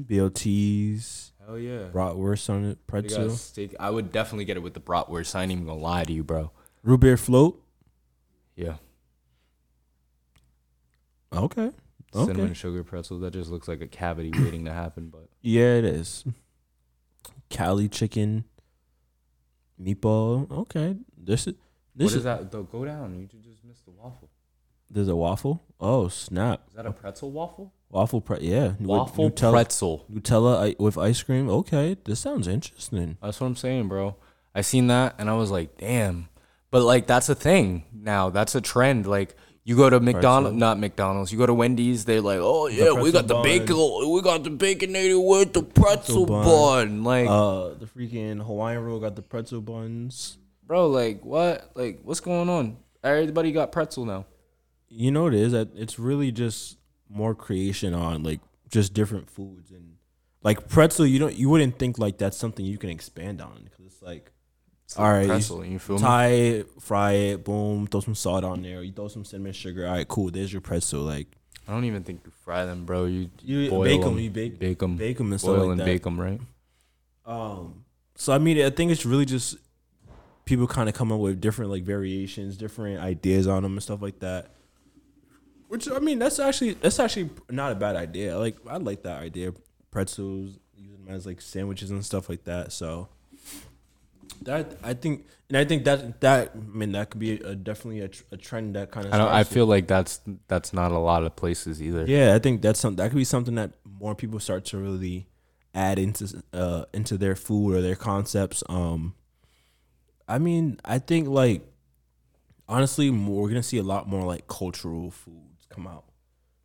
BLTs, Hell yeah. bratwurst on it, pretzel, steak. I would definitely get it with the bratwurst. I ain't even gonna lie to you, bro. root beer float. Yeah. Okay. Okay. Cinnamon sugar pretzel. That just looks like a cavity waiting to happen. But Yeah, it is. Cali chicken, meatball. Okay. This is this what is, is that? Though go down. You just missed the waffle. There's a waffle. Oh snap! Is that a pretzel waffle? Waffle pre yeah. with Waffle Nutella, pretzel. Nutella i- with ice cream. Okay, this sounds interesting. That's what I'm saying, bro. I seen that and I was like, damn. But like that's a thing now. That's a trend. Like you go to McDonald's, not McDonald's. You go to Wendy's. They're like, oh yeah, we got the bun. bacon. We got the baconated with the pretzel bun. bun. Like, Uh, the freaking Hawaiian roll got the pretzel buns. bro, like what? Like what's going on? Everybody got pretzel now. You know what it is? That it's really just more creation on like just different foods and like pretzel. You don't you wouldn't think like that's something you can expand on because it's like all right, you pretzel. You feel me? tie it, fry it, boom, throw some salt on there. You throw some cinnamon sugar. All right, cool. There's your pretzel. Like I don't even think you fry them, bro. You you boil bake them, 'em, you bake bake them, bake them and stuff boil like and that. bake them, right? Um, so I mean, I think it's really just people kind of come up with different like variations, different ideas on them and stuff like that. Which I mean, that's actually that's actually not a bad idea. Like I like that idea, pretzels using them as like sandwiches and stuff like that. So that I think, and I think that that I mean that could be a, definitely a, a trend that kind of. I don't. I feel like that's that's not a lot of places either. Yeah, I think that's something that could be something that more people start to really add into uh into their food or their concepts. Um, I mean, I think like honestly, more, we're gonna see a lot more like cultural foods come out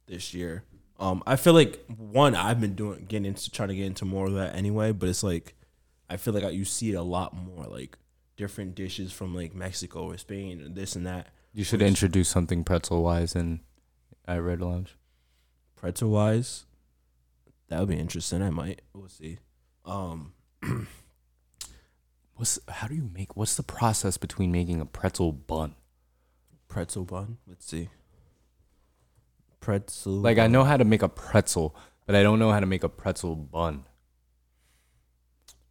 this year. Um, I feel like one I've been doing getting into trying to get into more of that anyway, but it's like I feel like I, you see it a lot more like different dishes from like Mexico or Spain and this and that. You should introduce something pretzel wise in at Red Lounge. pretzel wise, that would be interesting. I might. We'll see. Um, What's how do you make? What's the process between making a pretzel bun? pretzel bun. Let's see. Pretzel. Like I know how to make a pretzel, but I don't know how to make a pretzel bun.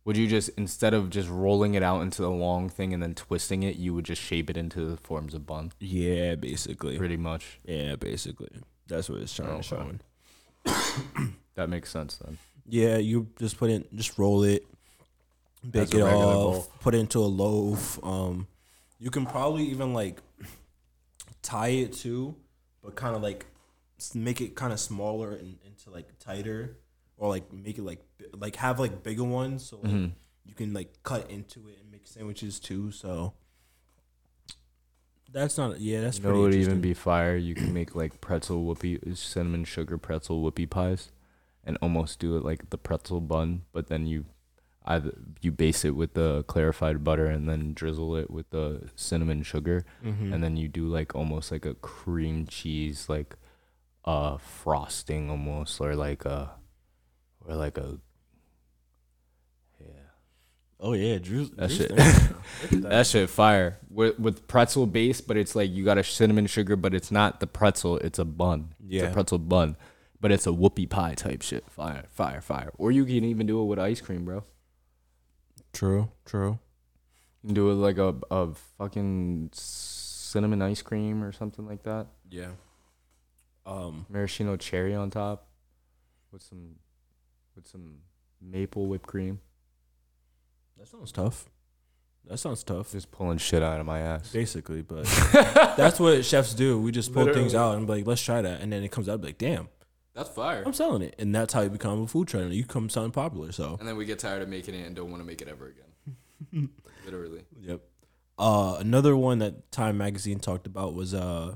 Would you just instead of just rolling it out into a long thing and then twisting it, you would just shape it into the forms of bun? Yeah, basically. Pretty much. Yeah, basically. That's what it's trying Okay. to show. That makes sense then. Yeah, you just put it, just roll it, bake it off, bowl. put it into a loaf. Um, you can probably even like tie it too, but kind of like make it kind of smaller and into like tighter, or like make it like like have like bigger ones, so like, Mm-hmm. you can like cut into it and make sandwiches too. So that's not yeah, that's You know would even be fire? You can make like pretzel whoopie, cinnamon sugar pretzel whoopie pies, and almost do it like the pretzel bun, but then you either you base it with the clarified butter and then drizzle it with the cinnamon sugar, Mhm. and then you do like almost like a cream cheese like uh frosting almost or like a or like a yeah oh yeah, Drew. That Drew's shit- thinking. Look at that. that shit fire with with pretzel base, but it's like you got a cinnamon sugar, but it's not the pretzel. It's a bun. it's Yeah. a pretzel bun, but it's a whoopie pie type shit. Fire, fire, fire. Or you can even do it with ice cream, bro. True, true. You can do it like a a fucking cinnamon ice cream or something like that. Yeah. Um. Maraschino cherry on top, with some with some maple whipped cream. That sounds tough. That sounds tough. Just pulling shit out of my ass. Basically, but that's what chefs do. We just pull things out and be like, let's try that, and then it comes out like, damn, That's fire. I'm selling it, and that's how you become a food trend. You become something popular. So, And then we get tired of making it and don't want to make it ever again. Literally. yep. Uh, another one that Time Magazine talked about was uh,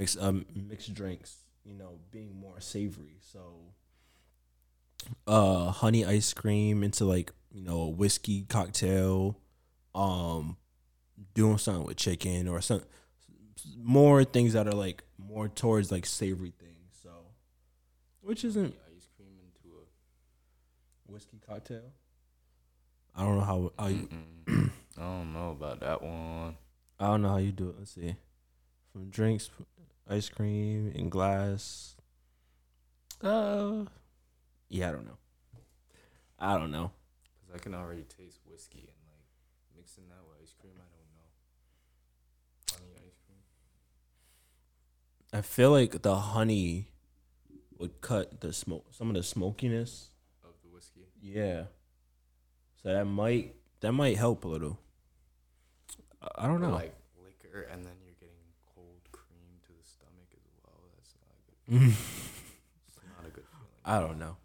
mixed um mixed drinks. You know, being more savory. So, uh, honey ice cream into like you know a whiskey cocktail, um, doing something with chicken or some more things that are like more towards like savory things. So, which isn't Ice cream into a. whiskey cocktail. I don't know how, how you, I don't know about that one. I don't know how you do it. Let's see. From drinks, ice cream in glass. Uh, yeah, I don't know. I don't know. Cause I can already taste whiskey and like mixing that with ice cream. I don't know. Honey ice cream. I feel like the honey would cut the smoke, some of the smokiness. Of the whiskey. Yeah. So that might that might help a little. I- I don't Or, know. Like liquor, and then you're getting cold cream to the stomach as well. That's not. It's not a good feeling. I don't know.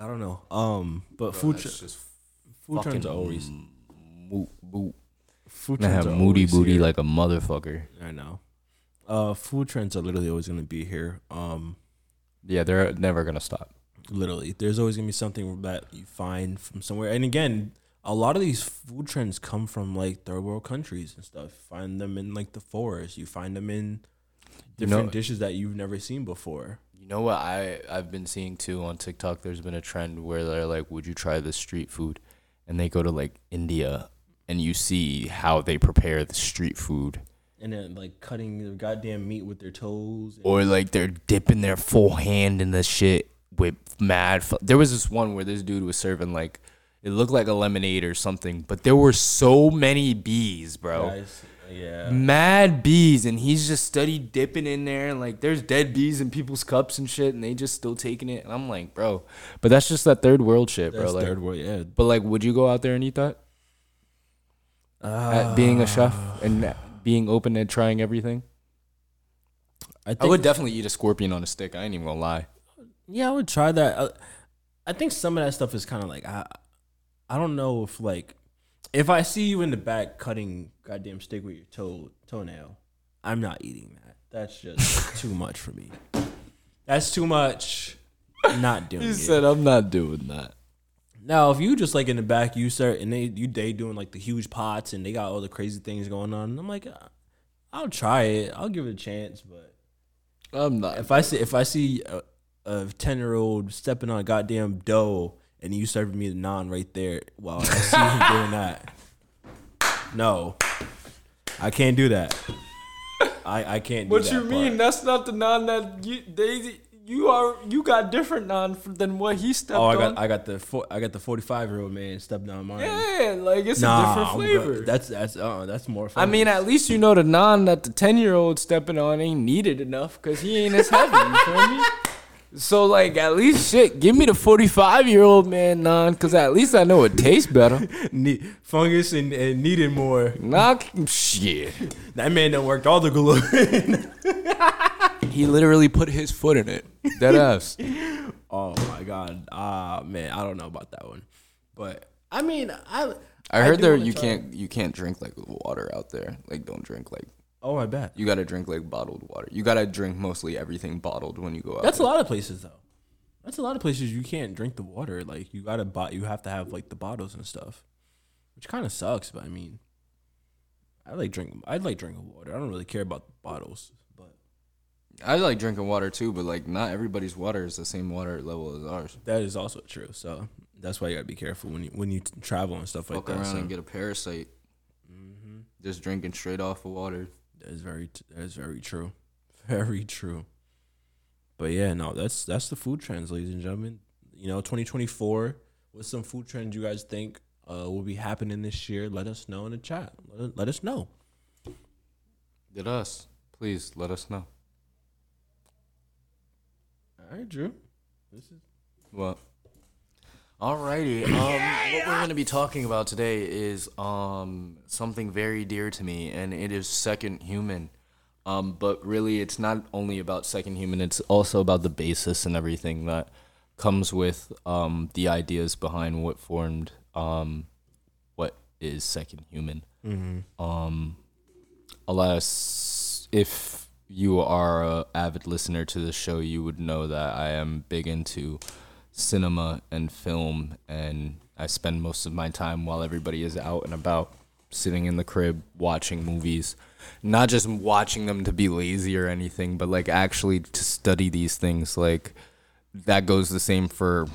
I don't know. Um, but Bro, food that's tr- just food trends are always moot boot. food I trends have are moody always booty here. like a motherfucker. I know. Uh, food trends are literally always gonna be here. Um, Yeah, they're never gonna stop. literally, there's always gonna be something that you find from somewhere. And again, a lot of these food trends come from like third world countries and stuff. Find them in like the forest. You find them in You different know- dishes that you've never seen before. You know what I I've been seeing too on TikTok. There's been a trend where they're like, "Would you try this street food?" And they go to like India, and you see how they prepare the street food, And then like cutting the goddamn meat with their toes. or like they're dipping their full hand in the shit with mad. Fu- there was this one where this dude was serving like it looked like a lemonade or something, but there were so many bees, bro. Guys, yeah. mad bees and he's just steady dipping in there and like there's dead bees in people's cups and shit and they just still taking it and I'm like bro but that's just that third world shit bro That's like third world. Yeah. but like would you go out there and eat that at being a chef and being open and trying everything I, think, I would definitely eat a scorpion on a stick I ain't even gonna lie Yeah, I would try that. Uh, I think some of that stuff is kind of like I, I don't know if like if I see you in the back cutting goddamn steak with your toe toenail, I'm not eating that. That's just too much for me. That's too much. Not doing he it. said I'm not doing that Now, if you just like in the back, you start and they you they doing like the huge pots and they got all the crazy things going on. I'm like, uh, I'll try it. I'll give it a chance, but I'm not if I see if I see a, a ten year old stepping on a goddamn dough and you serving me the naan right there while I see him doing that, no, I can't do that. I I can't. Do that. what you mean part. that's not the naan that you they you are you got different naan than what he stepped Oh, I on got I got the four, I got the forty five year old man stepping on mine. yeah like it's Nah, a different flavor good. That's that's uh that's more fun. I mean, at least you know the naan that the ten year old stepping on ain't kneaded enough because he ain't as heavy. You feel me? So like, at least shit, give me the forty five year old man naan because at least I know it tastes better. Ne- fungus and, and kneaded more. Knock shit. That man done worked all the glue. He literally put his foot in it. Dead ass. oh my god. Ah man, I don't know about that one, but I mean, I I heard do there you try can't you can't drink like water out there. Like don't drink like Oh, I bet. you gotta drink like bottled water. You gotta drink mostly everything bottled when you go out. That's a lot of places though. That's a lot of places you can't drink the water. Like you gotta buy, you have to have like the bottles and stuff, which kind of sucks. But I mean, I like drinking. I like drinking water. I don't really care about the bottles, but I like drinking water too, but like not everybody's water is the same water level as ours. that is also true. So that's why you gotta be careful when you when you travel and stuff like Fuck that. around So. and get a parasite. Mm-hmm. Just drinking straight off of water. That is very that is very true, very true. But yeah, no, that's that's the food trends, ladies and gentlemen. You know, 2024. What's some food trends you guys think uh, will be happening this year? Let us know in the chat. Let, let us know. Did us. Please let us know. All right, Drew. This is What? Alrighty. Um, what we're gonna be talking about today is um something very dear to me, and it is second human. Um, but really, it's not only about second human; it's also about the basis and everything that comes with um the ideas behind what formed um what is second human. Um, alas, if you are an avid listener to the show, you would know that I am big into cinema and film and I spend most of my time while everybody is out and about sitting in the crib watching movies not just watching them to be lazy or anything but like actually to study these things like that goes the same for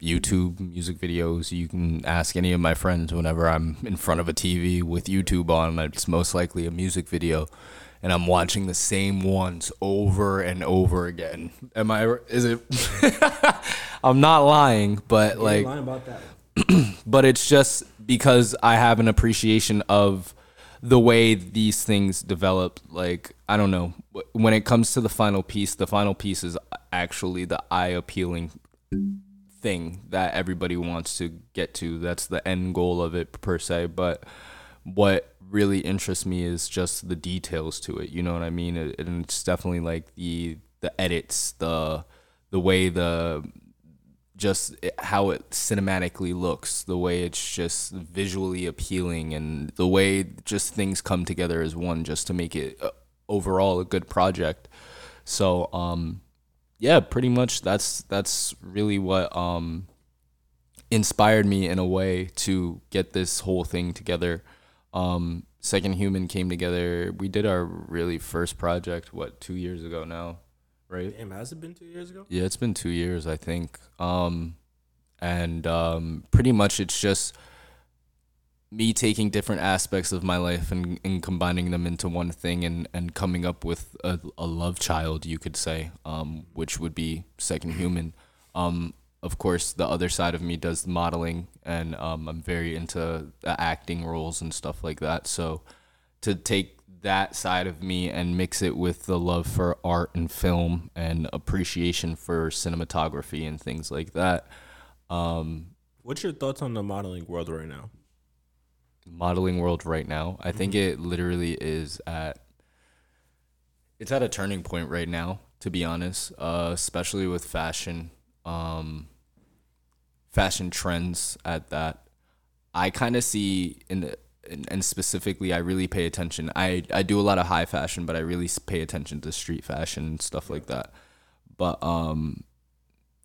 YouTube music videos. You can ask any of my friends whenever I'm in front of a TV with YouTube on, it's most likely a music video and I'm watching the same ones over and over again. Am I is it I'm not lying, but You're like lying about that. but it's just because I have an appreciation of the way these things develop. Like, I don't know. When it comes to the final piece, the final piece is actually the eye appealing thing that everybody wants to get to. That's the end goal of it, per se. But what really interests me is just the details to it. You know what I mean? And it's definitely like the the edits, the the way the just how it cinematically looks, the way it's just visually appealing, and the way just things come together as one, just to make it uh, overall a good project. So, um, yeah, pretty much that's that's really what um, inspired me in a way to get this whole thing together. Um, Second Human came together. We did our really first project what two years ago now right? Damn, has it been two years ago? Yeah, it's been two years, I think. Um, and um, pretty much it's just me taking different aspects of my life and, and combining them into one thing and, and coming up with a, a love child, you could say, um, which would be Second Human. Um, of course, the other side of me does modeling, and um, I'm very into acting roles and stuff like that. So to take that side of me and mix it with the love for art and film and appreciation for cinematography and things like that. Um, What's your thoughts on the modeling world right now? modeling world right now, I think it literally is at it's at a turning point right now, to be honest, uh, especially with fashion, um, fashion trends at that. I kind of see in the and, and specifically, I really pay attention. I I do a lot of high fashion, but I really pay attention to street fashion and stuff like that. But um,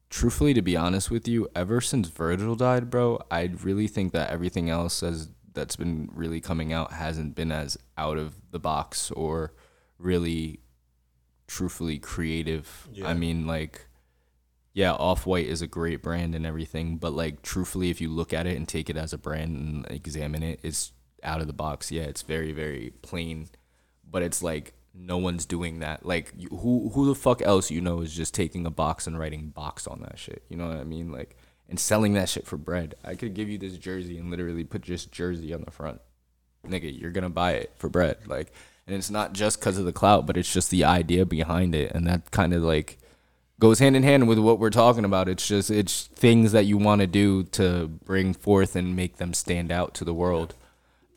truthfully, to be honest with you, ever since Virgil died, bro, I really think that everything else has that's been really coming out hasn't been as out of the box or really truthfully creative. Yeah. I mean, like, yeah, Off White is a great brand and everything, but like, truthfully, if you look at it and take it as a brand and examine it, it's out of the box. Yeah, it's very, very plain, but it's like no one's doing that. Like, who who the fuck else you know is just taking a box and writing box on that shit? You know what I mean? Like, and selling that shit for bread. I could give you this jersey and literally put just jersey on the front nigga, you're gonna buy it for bread. Like, and it's not just because of the clout, but it's just the idea behind it, and that kind of like goes hand in hand with what we're talking about. It's just it's things that you want to do to bring forth and make them stand out to the world.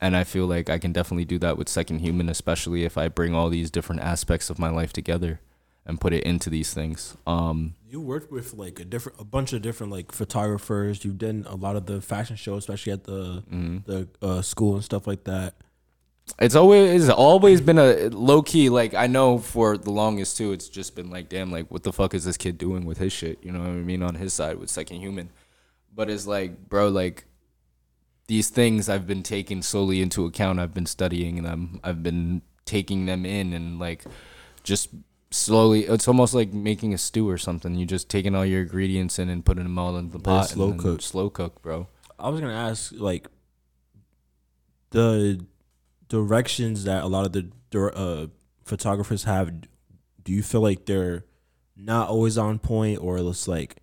And I feel like I can definitely do that with Second Human, especially if I bring all these different aspects of my life together and put it into these things. Um, You worked with like a different, a bunch of different like photographers. You've done a lot of the fashion shows, especially at the the uh, school and stuff like that. it's always it's always been a low key like I know for the longest too it's just been like damn like what the fuck is this kid doing with his shit you know what I mean on his side with second human but it's like bro like these things I've been taking solely into account I've been studying them I've been taking them in and like just slowly it's almost like making a stew or something you just taking all your ingredients in and putting them all in the pot slow and then cook. slow cook bro I was gonna ask like the directions that a lot of the uh, photographers have. Do you feel like they're not always on point, or it's like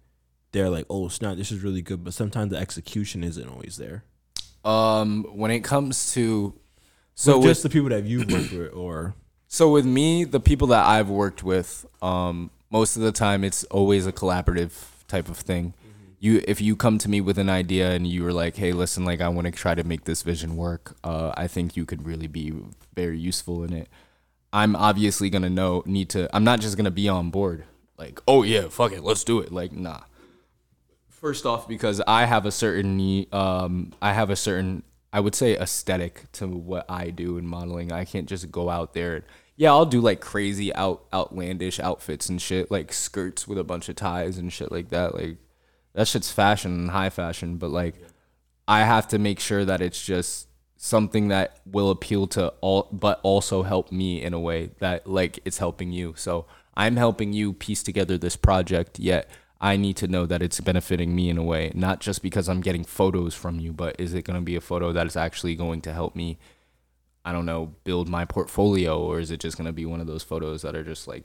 they're like, oh snap, this is really good, but sometimes the execution isn't always there. Um when it comes to So with, just the people that you've worked with, or So with me, the people that I've worked with, um, most of the time it's always a collaborative type of thing. You, if you come to me with an idea and you were like, "Hey, listen, like I want to try to make this vision work," uh, I think you could really be very useful in it. I'm obviously gonna know need to. I'm not just gonna be on board. Like, oh yeah, fuck it, let's do it. Like, nah. First off, because I have a certain, um, I have a certain, I would say, aesthetic to what I do in modeling. I can't just go out there. And, yeah, I'll do like crazy out outlandish outfits and shit, like skirts with a bunch of ties and shit like that. Like that shit's fashion and high fashion, but like I have to make sure that it's just something that will appeal to all but also help me in a way that like it's helping you. So I'm helping you piece together this project, yet I need to know that it's benefiting me in a way, not just because I'm getting photos from you, but is it going to be a photo that is actually going to help me I don't know, build my portfolio, or is it just gonna be one of those photos that are just like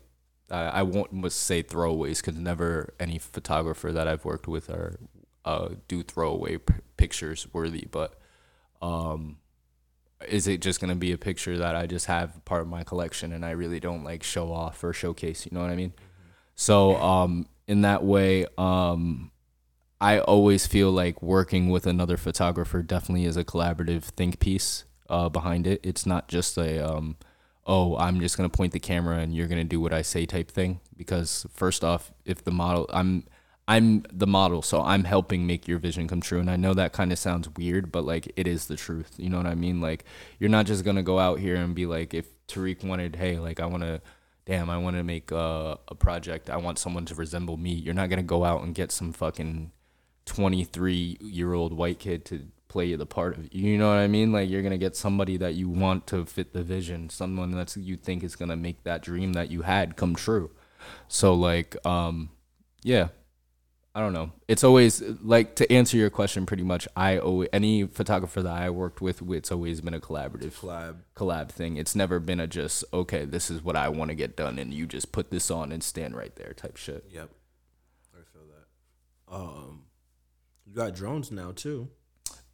I, won't say throwaways because never any photographer that I've worked with are uh, do throwaway p- pictures worthy, but um, is it just gonna be a picture that I just have part of my collection and I really don't like show off or showcase? You know what I mean? So um, in that way, um, I always feel like working with another photographer definitely is a collaborative think piece uh, behind it. It's not just a um, oh I'm just gonna point the camera and you're gonna do what I say type thing. Because first off, if the model I'm I'm the model, so I'm helping make your vision come true. And I know that kind of sounds weird, but like it is the truth. You know what I mean? Like you're not just gonna go out here and be like, if Tarik wanted, hey, like I want to, damn, I want to make a, a project. I want someone to resemble me. You're not gonna go out and get some fucking 23 year old white kid to play the part of you know what I mean? Like you're gonna get somebody that you want to fit the vision, someone that you think is gonna make that dream that you had come true. So like, um, yeah, I don't know. It's always like to answer your question pretty much. I always any photographer that I worked with, it's always been a collaborative Collab. collab thing. It's never been a just okay, this is what I want to get done, and you just put this on and stand right there type shit. Yep. I feel that. Um, you got drones now too.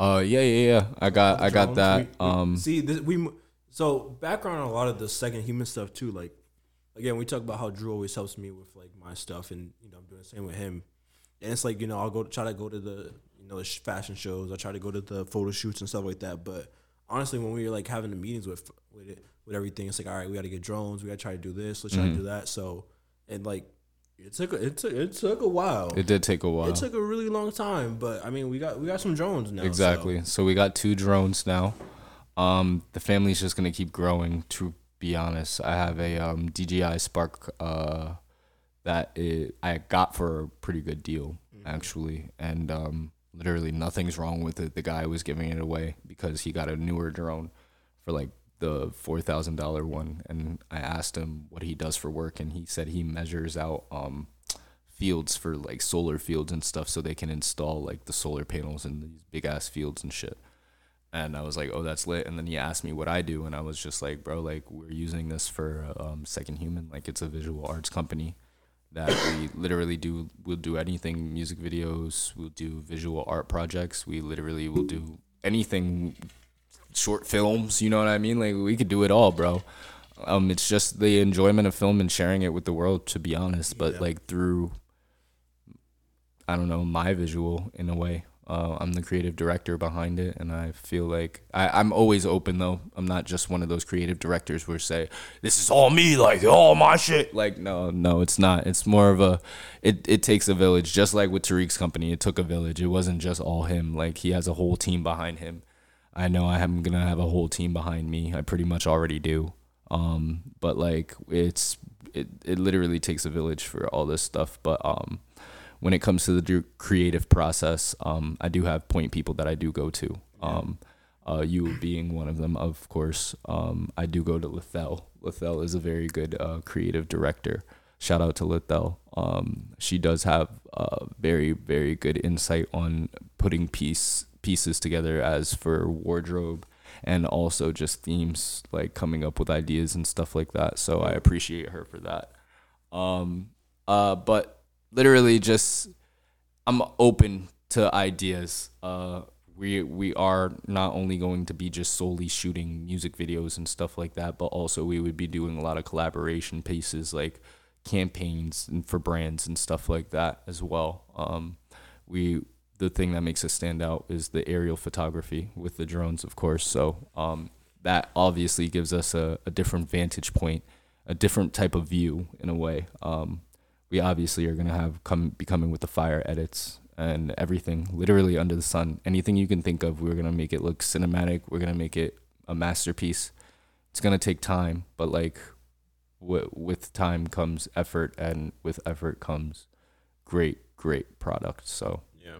Uh, yeah, yeah, yeah. I got, I got that. We- we- Um, see, this, we so background on a lot of the second human stuff too. Like, again, we talk about how Drew always helps me with like my stuff, and you know, I'm doing the same with him. And it's like you know, I'll go try to go to the you know the fashion shows. I try to go to the photo shoots and stuff like that. But honestly, when we were like having the meetings with with it, with everything, it's like all right, we got to get drones. We got to try to do this. Let's try Mm-hmm. to do that. So and like. It took a, it took it took a while. it did take a while. It took a really long time, but I mean, we got we got some drones now. so- Exactly. So. we got two drones now. Um, the family's just gonna keep growing. To be honest, I have a um, DJI Spark uh, that it, I got for a pretty good deal actually, and um, literally nothing's wrong with it. The guy was giving it away because he got a newer drone for like the four thousand dollar one, and I asked him what he does for work, and he said he measures out um, fields for like solar fields and stuff so they can install like the solar panels in these big ass fields and shit. And I was like, "Oh, that's lit." And then he asked me what I do, and I was just like, "Bro, like we're using this for um, Second Human, like it's a visual arts company that we literally do. We'll do anything, music videos. We'll do visual art projects. We literally will do anything, short films. You know what I mean? Like we could do it all, bro. Um, it's just the enjoyment of film and sharing it with the world, to be honest. But Yeah. like through I don't know, my visual in a way. Uh, I'm the creative director behind it, and I feel like I, I'm always open though. I'm not just one of those creative directors where say this is all me, like all my shit. Like no, no, it's not. It's more of a, it it takes a village. Just like with Tarik's company, it took a village. It wasn't just all him. Like he has a whole team behind him. I know I am gonna have a whole team behind me. I pretty much already do. Um, but like it's it it literally takes a village for all this stuff. But um, when it comes to the creative process, um, I do have point people that I do go to. Um, uh, you being one of them, of course. Um, I do go to Lethel. Lethel is a very good uh, creative director. Shout out to Lethel. Um, she does have uh, very, very good insight on putting piece pieces together as for wardrobe and also just themes, like coming up with ideas and stuff like that. So I appreciate her for that. Um, uh, but literally just I'm open to ideas. Uh, we we are not only going to be just solely shooting music videos and stuff like that, but also we would be doing a lot of collaboration pieces like campaigns and for brands and stuff like that as well. Um, we the thing that makes us stand out is the aerial photography with the drones, of course. So um, that obviously gives us a, a different vantage point, a different type of view in a way. Um, we obviously are gonna have come be coming with the fire edits and everything, literally under the sun. Anything you can think of, we're gonna make it look cinematic. We're gonna make it a masterpiece. It's gonna take time, but like, w- with time comes effort, and with effort comes great great product. So Yeah.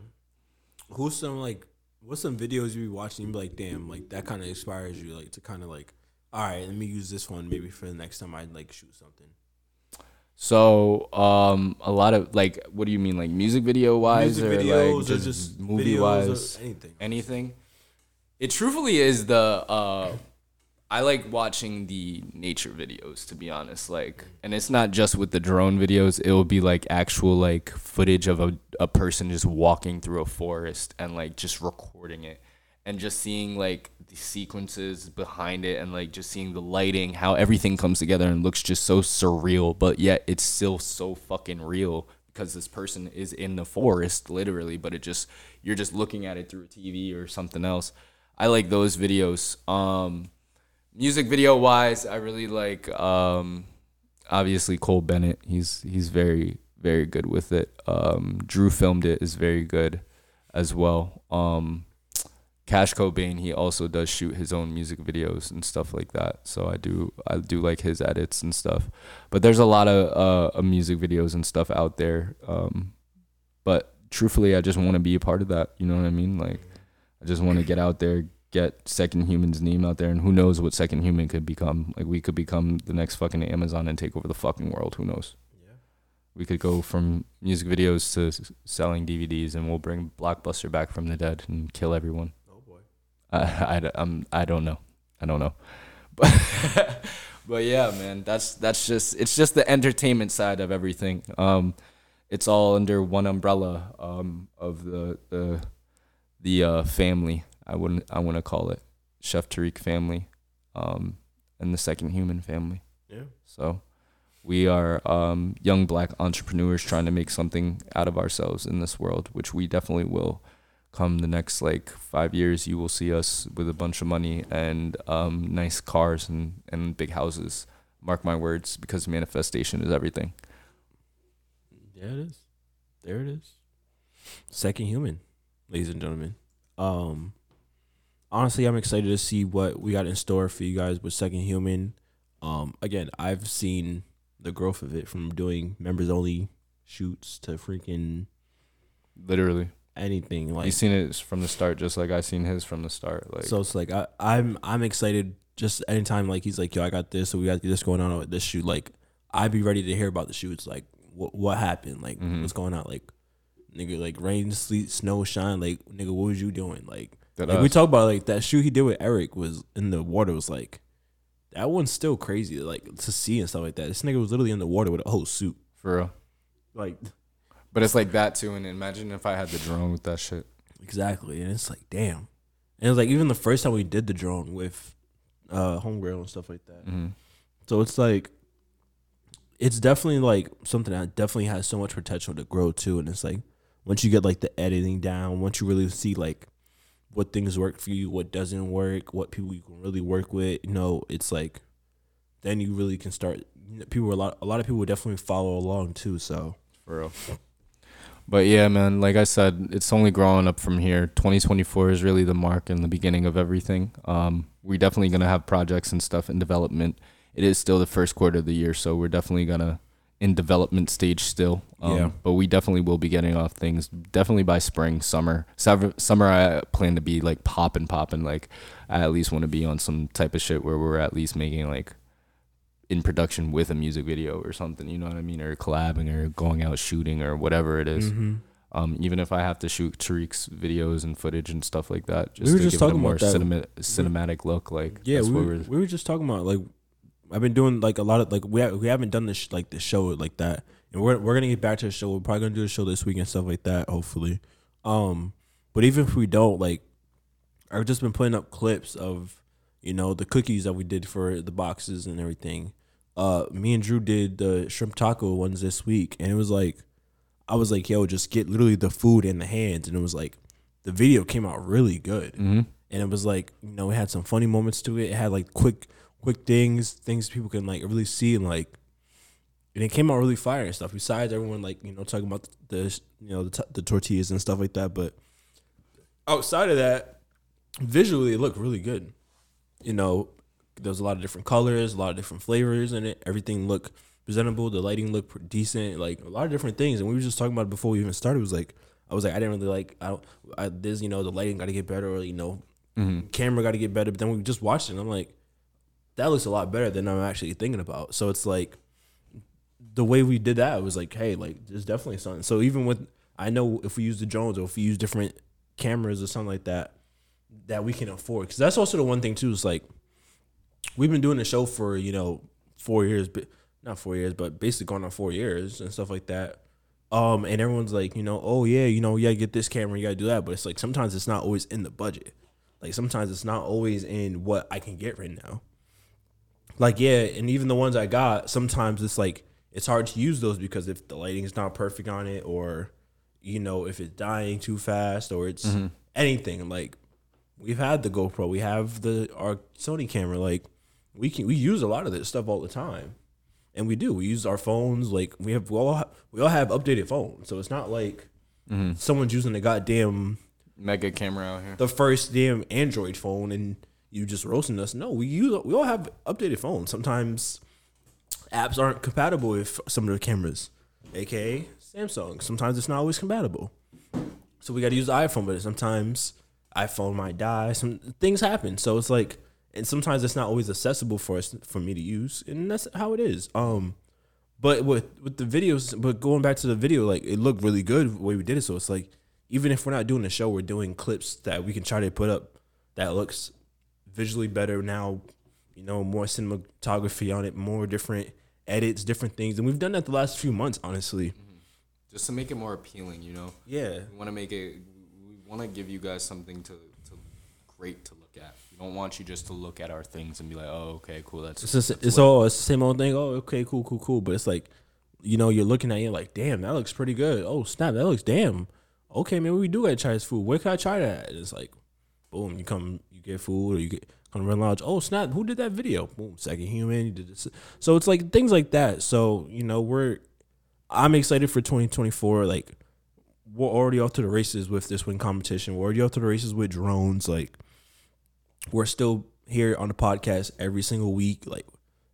Who's some like what's some videos you be watching? You be like, damn, like that kind of inspires you, like to kind of like, all right, let me use this one maybe for the next time I like shoot something. So, um, a lot of like, what do you mean, like music video wise, Music or videos like or just, just movie wise, anything. anything? It truthfully is the. Uh, I like watching the nature videos, to be honest. Like, and it's not just with the drone videos. It will be like actual like footage of a a person just walking through a forest and like just recording it, and just seeing like sequences behind it, and like just seeing the lighting, how everything comes together and looks just so surreal, but yet it's still so fucking real because this person is in the forest literally, but it just you're just looking at it through a TV or something else. I like those videos. Um, music video wise, I really like um, obviously Cole Bennett. He's he's very very good with it. Um, Drew filmed it is very good as well. Um, Cash Cobain, he also does shoot his own music videos and stuff like that. So I do I do like his edits and stuff. But there's a lot of uh, music videos and stuff out there. Um, but truthfully, I just want to be a part of that. You know what I mean? Like, I just want to get out there, get Second Human's name out there, and who knows what Second Human could become? Like, we could become the next fucking Amazon and take over the fucking world. Who knows? Yeah. We could go from music videos to selling DVDs, and we'll bring Blockbuster back from the dead and kill everyone. I, I, I'm, I don't know. I don't know. But, but yeah, man, that's, that's just, it's just the entertainment side of everything. Um, it's all under one umbrella, um, of the, the, the, uh, family. I wouldn't, I want to call it Chef Tarik family, um, and the second human family. Yeah. So we are um, young black entrepreneurs trying to make something out of ourselves in this world, which we definitely will. Come the next like five years, you will see us with a bunch of money and um, nice cars and, and big houses. Mark my words, because manifestation is everything. Yeah, it is. There it is. Second human, ladies and gentlemen. Um honestly I'm excited to see what we got in store for you guys with Second Human. Um again, I've seen the growth of it from doing members only shoots to freaking Literally, anything like you've seen it from the start, just like I seen his from the start. Like, so it's like I, I'm I'm excited just anytime like he's like, yo, I got this, so we got this going on with this shoot. Like I'd be ready to hear about the shoots. Like what what happened? Like Mhm. what's going on? Like nigga, like rain, sleet, snow, shine. Like nigga, what was you doing? Like, like we talk about like that shoot he did with Eric was in the water. Was like that one's still crazy. Like to see and stuff like that. This nigga was literally in the water with a whole suit. for real. Like But it's like that too. And imagine if I had the drone with that shit. Exactly, and it's like, damn. And it's like even the first time we did the drone with uh homegirl and stuff like that. hmm So it's like it's definitely like something that definitely has so much potential to grow too. And it's like once you get like the editing down, once you really see like what things work for you, what doesn't work, what people you can really work with, you know, it's like then you really can start. People a lot, a lot of people would definitely follow along too. So For real. But yeah, man, like I said, it's only growing up from here. 2024 is really the mark and the beginning of everything. Um, we're definitely going to have projects and stuff in development. It is still the first quarter of the year, so we're definitely going to in development stage still. Um, Yeah. But we definitely will be getting off things definitely by spring, summer. Summer, summer I plan to be like popping, popping. Like I at least want to be on some type of shit where we're at least making like in production with a music video or something, you know what I mean, or collabing or going out shooting or whatever it is. Mhm. Um, even if I have to shoot Tarik's videos and footage and stuff like that, just We were to just give it a more cinema, cinematic look, like Yeah, we were, we're. were just talking about like I've been doing like a lot of like we ha- we haven't done this like the show like that, and we're we're gonna get back to the show. We're probably gonna do the show this week and stuff like that. Hopefully, um, but even if we don't, like, I've just been putting up clips of you know the cookies that we did for the boxes and everything. Uh, me and Drew did the shrimp taco ones this week, and it was like, I was like, yo, just get literally the food in the hands, and it was like, the video came out really good hmm and it was like you know it had some funny moments to it. It had like quick quick things, things people can like really see and like, and it came out really fire and stuff. Besides everyone like you know talking about the you know the, t- the tortillas and stuff like that, but outside of that, visually it looked really good. You know, there's a lot of different colors, a lot of different flavors in it. Everything looked presentable. The lighting looked decent. Like a lot of different things. And we were just talking about it before we even started. It was like I was like I didn't really like I don't I, this you know the lighting got to get better or you know Mm-hmm. camera got to get better. But then we just watched it. and I'm like that looks a lot better than I'm actually thinking about. So it's like the way we did that was like hey like there's definitely something. So even with I know if we use the drones or if we use different cameras or something like that that we can afford. Because that's also the one thing too is like we've been doing the show for you know four years but not four years but basically going on four years and stuff like that. Um and everyone's like you know oh yeah you know you gotta get this camera you gotta do that. But it's like sometimes it's not always in the budget. Like sometimes it's not always in what i can get right now. Like yeah and even the ones i got sometimes it's like it's hard to use those because if the lighting is not perfect on it or you know if it's dying too fast or it's anything like we've had the GoPro, we have the our Sony camera. Like we can we use a lot of this stuff all the time, and we do. We use our phones. Like we have we all we all have updated phones, so it's not like mm-hmm. someone's using the goddamn Mega camera out here. the first damn Android phone and you just roasting us. No, we use we all have updated phones. Sometimes apps aren't compatible with some of the cameras, aka Samsung. Sometimes it's not always compatible. So we got to use the iPhone, but sometimes iPhone might die. Some things happen. So it's like, and sometimes it's not always accessible for us for me to use, and that's how it is. Um, but with with the videos, but going back to the video, like it looked really good the way we did it. So it's like, even if we're not doing a show, we're doing clips that we can try to put up that looks visually better now. You know, more cinematography on it, more different edits, different things, and we've done that the last few months, honestly. Just to make it more appealing, you know. Yeah, We want to make it. Want to give you guys something to, to great to look at. We don't want you just to look at our things and be like, oh, okay, cool. That's It's just, that's it's all it's the same old thing. Oh, okay, cool, cool, cool. But it's like, you know, you're looking at it like, damn, that looks pretty good. Oh snap, that looks damn. Okay, maybe we do gotta try this food. Where can I try that? And it's like, boom, you come, you get food, or you get come to Red Lounge. Oh snap, who did that video? Boom, second human. You did this. So it's like things like that. So you know, we're I'm excited for 2024. Like we're already off to the races with this win competition. We're already off to the races with drones. Like we're still here on the podcast every single week, like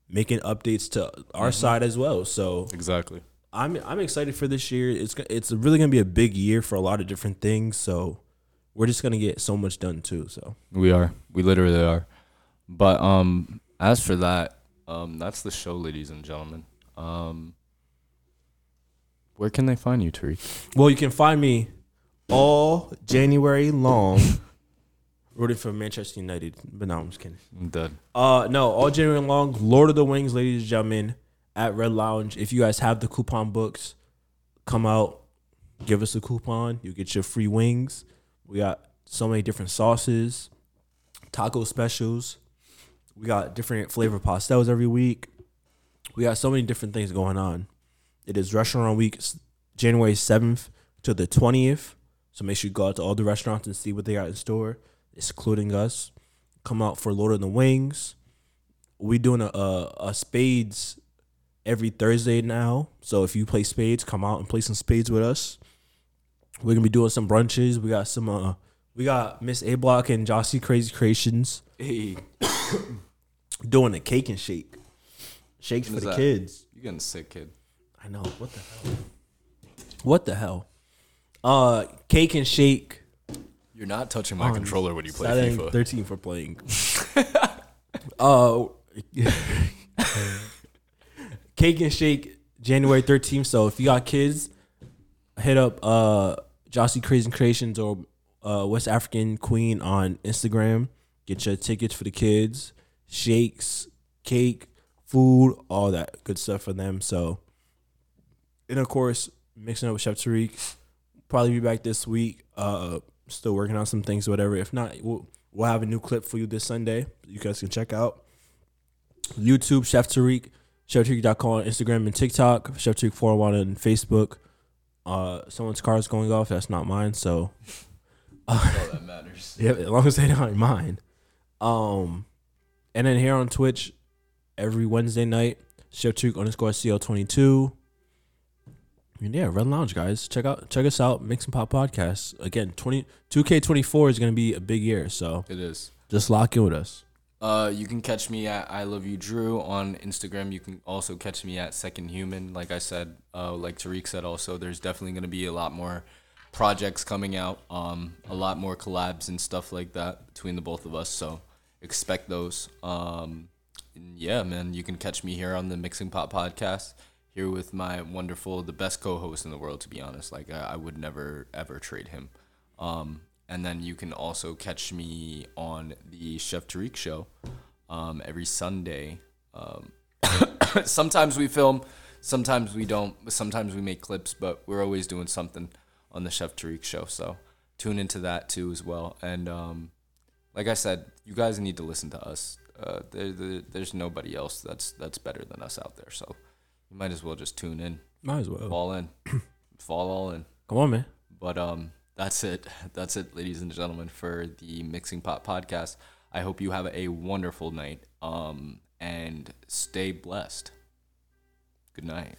making updates to our side as well. So exactly. I'm I'm excited for this year. It's it's really gonna be a big year for a lot of different things. So we're just gonna get so much done too. So We are. We literally are. But um, as for that, um, that's the show, ladies and gentlemen. Um, where can they find you, Tarik? well, you can find me all January long rooting for Manchester United. But no, I'm just kidding. I'm done. Uh, no, all January long, Lord of the Wings, ladies and gentlemen, at Red Lounge. If you guys have the coupon books, come out, give us a coupon. You get your free wings. We got so many different sauces, taco specials. We got different flavor pastels every week. We got so many different things going on. It is restaurant week, January seventh to the twentieth. So make sure you go out to all the restaurants and see what they got in store, excluding us come out for Lord of the Wings. We doing a, a a spades every Thursday now. So if you play spades, come out and play some spades with us. We're gonna be doing some brunches. We got some uh we got Miss A Block and Jossie Crazy Creations Hey, doing a cake and shake. Shakes When for the that? kids. You're getting sick, kid? I know. What the hell? What the hell? Uh cake and shake. You're not touching my on controller when you play Saturday FIFA. 13 for playing. uh, Cake and Shake January 13th. So if you got kids, hit up uh Jossie Crazy Creations or uh West African Queen on Instagram. Get your tickets for the kids, shakes, cake, food, all that good stuff for them. So, and of course, mixing up with Chef Tarik. Probably be back this week. Uh, still working on some things, whatever. If not, we'll, we'll have a new clip for you this Sunday. You guys can check out YouTube Chef Tarik, ChefTarik.com on Instagram and TikTok, Chef Tarik 401 on Facebook. Uh, someone's car is going off. That's not mine. So, All that matters. yeah, as long as they not mine. Um, and then here on Twitch, every Wednesday night, Chef Tarik underscore CO22. And yeah, Red Lounge guys, check out check us out. Mixing Pot Podcast again. 20 2K24 is gonna be a big year, so It is. just lock in with us. Uh, you can catch me at I love you Drew on Instagram. You can also catch me at Second Human. Like I said, uh, like Tarik said, also there's definitely gonna be a lot more projects coming out. Um, a lot more collabs and stuff like that between the both of us. So expect those. Um, yeah, man, you can catch me here on the Mixing Pot podcast. Here with my wonderful, the best co-host in the world, to be honest. Like I, I would never ever trade him. Um, and then you can also catch me on the Chef Tarik show um, every Sunday. Um, sometimes we film, sometimes we don't. Sometimes we make clips, but we're always doing something on the Chef Tarik show. So tune into that too as well. And um, like I said, you guys need to listen to us. Uh, there, there, there's nobody else that's that's better than us out there. So you might as well just tune in, Might as well. fall in, fall all in. Come on, man. But um, that's it. That's it, ladies and gentlemen, for the Mixing Pot podcast. I hope you have a wonderful night. Um, and stay blessed. Good night.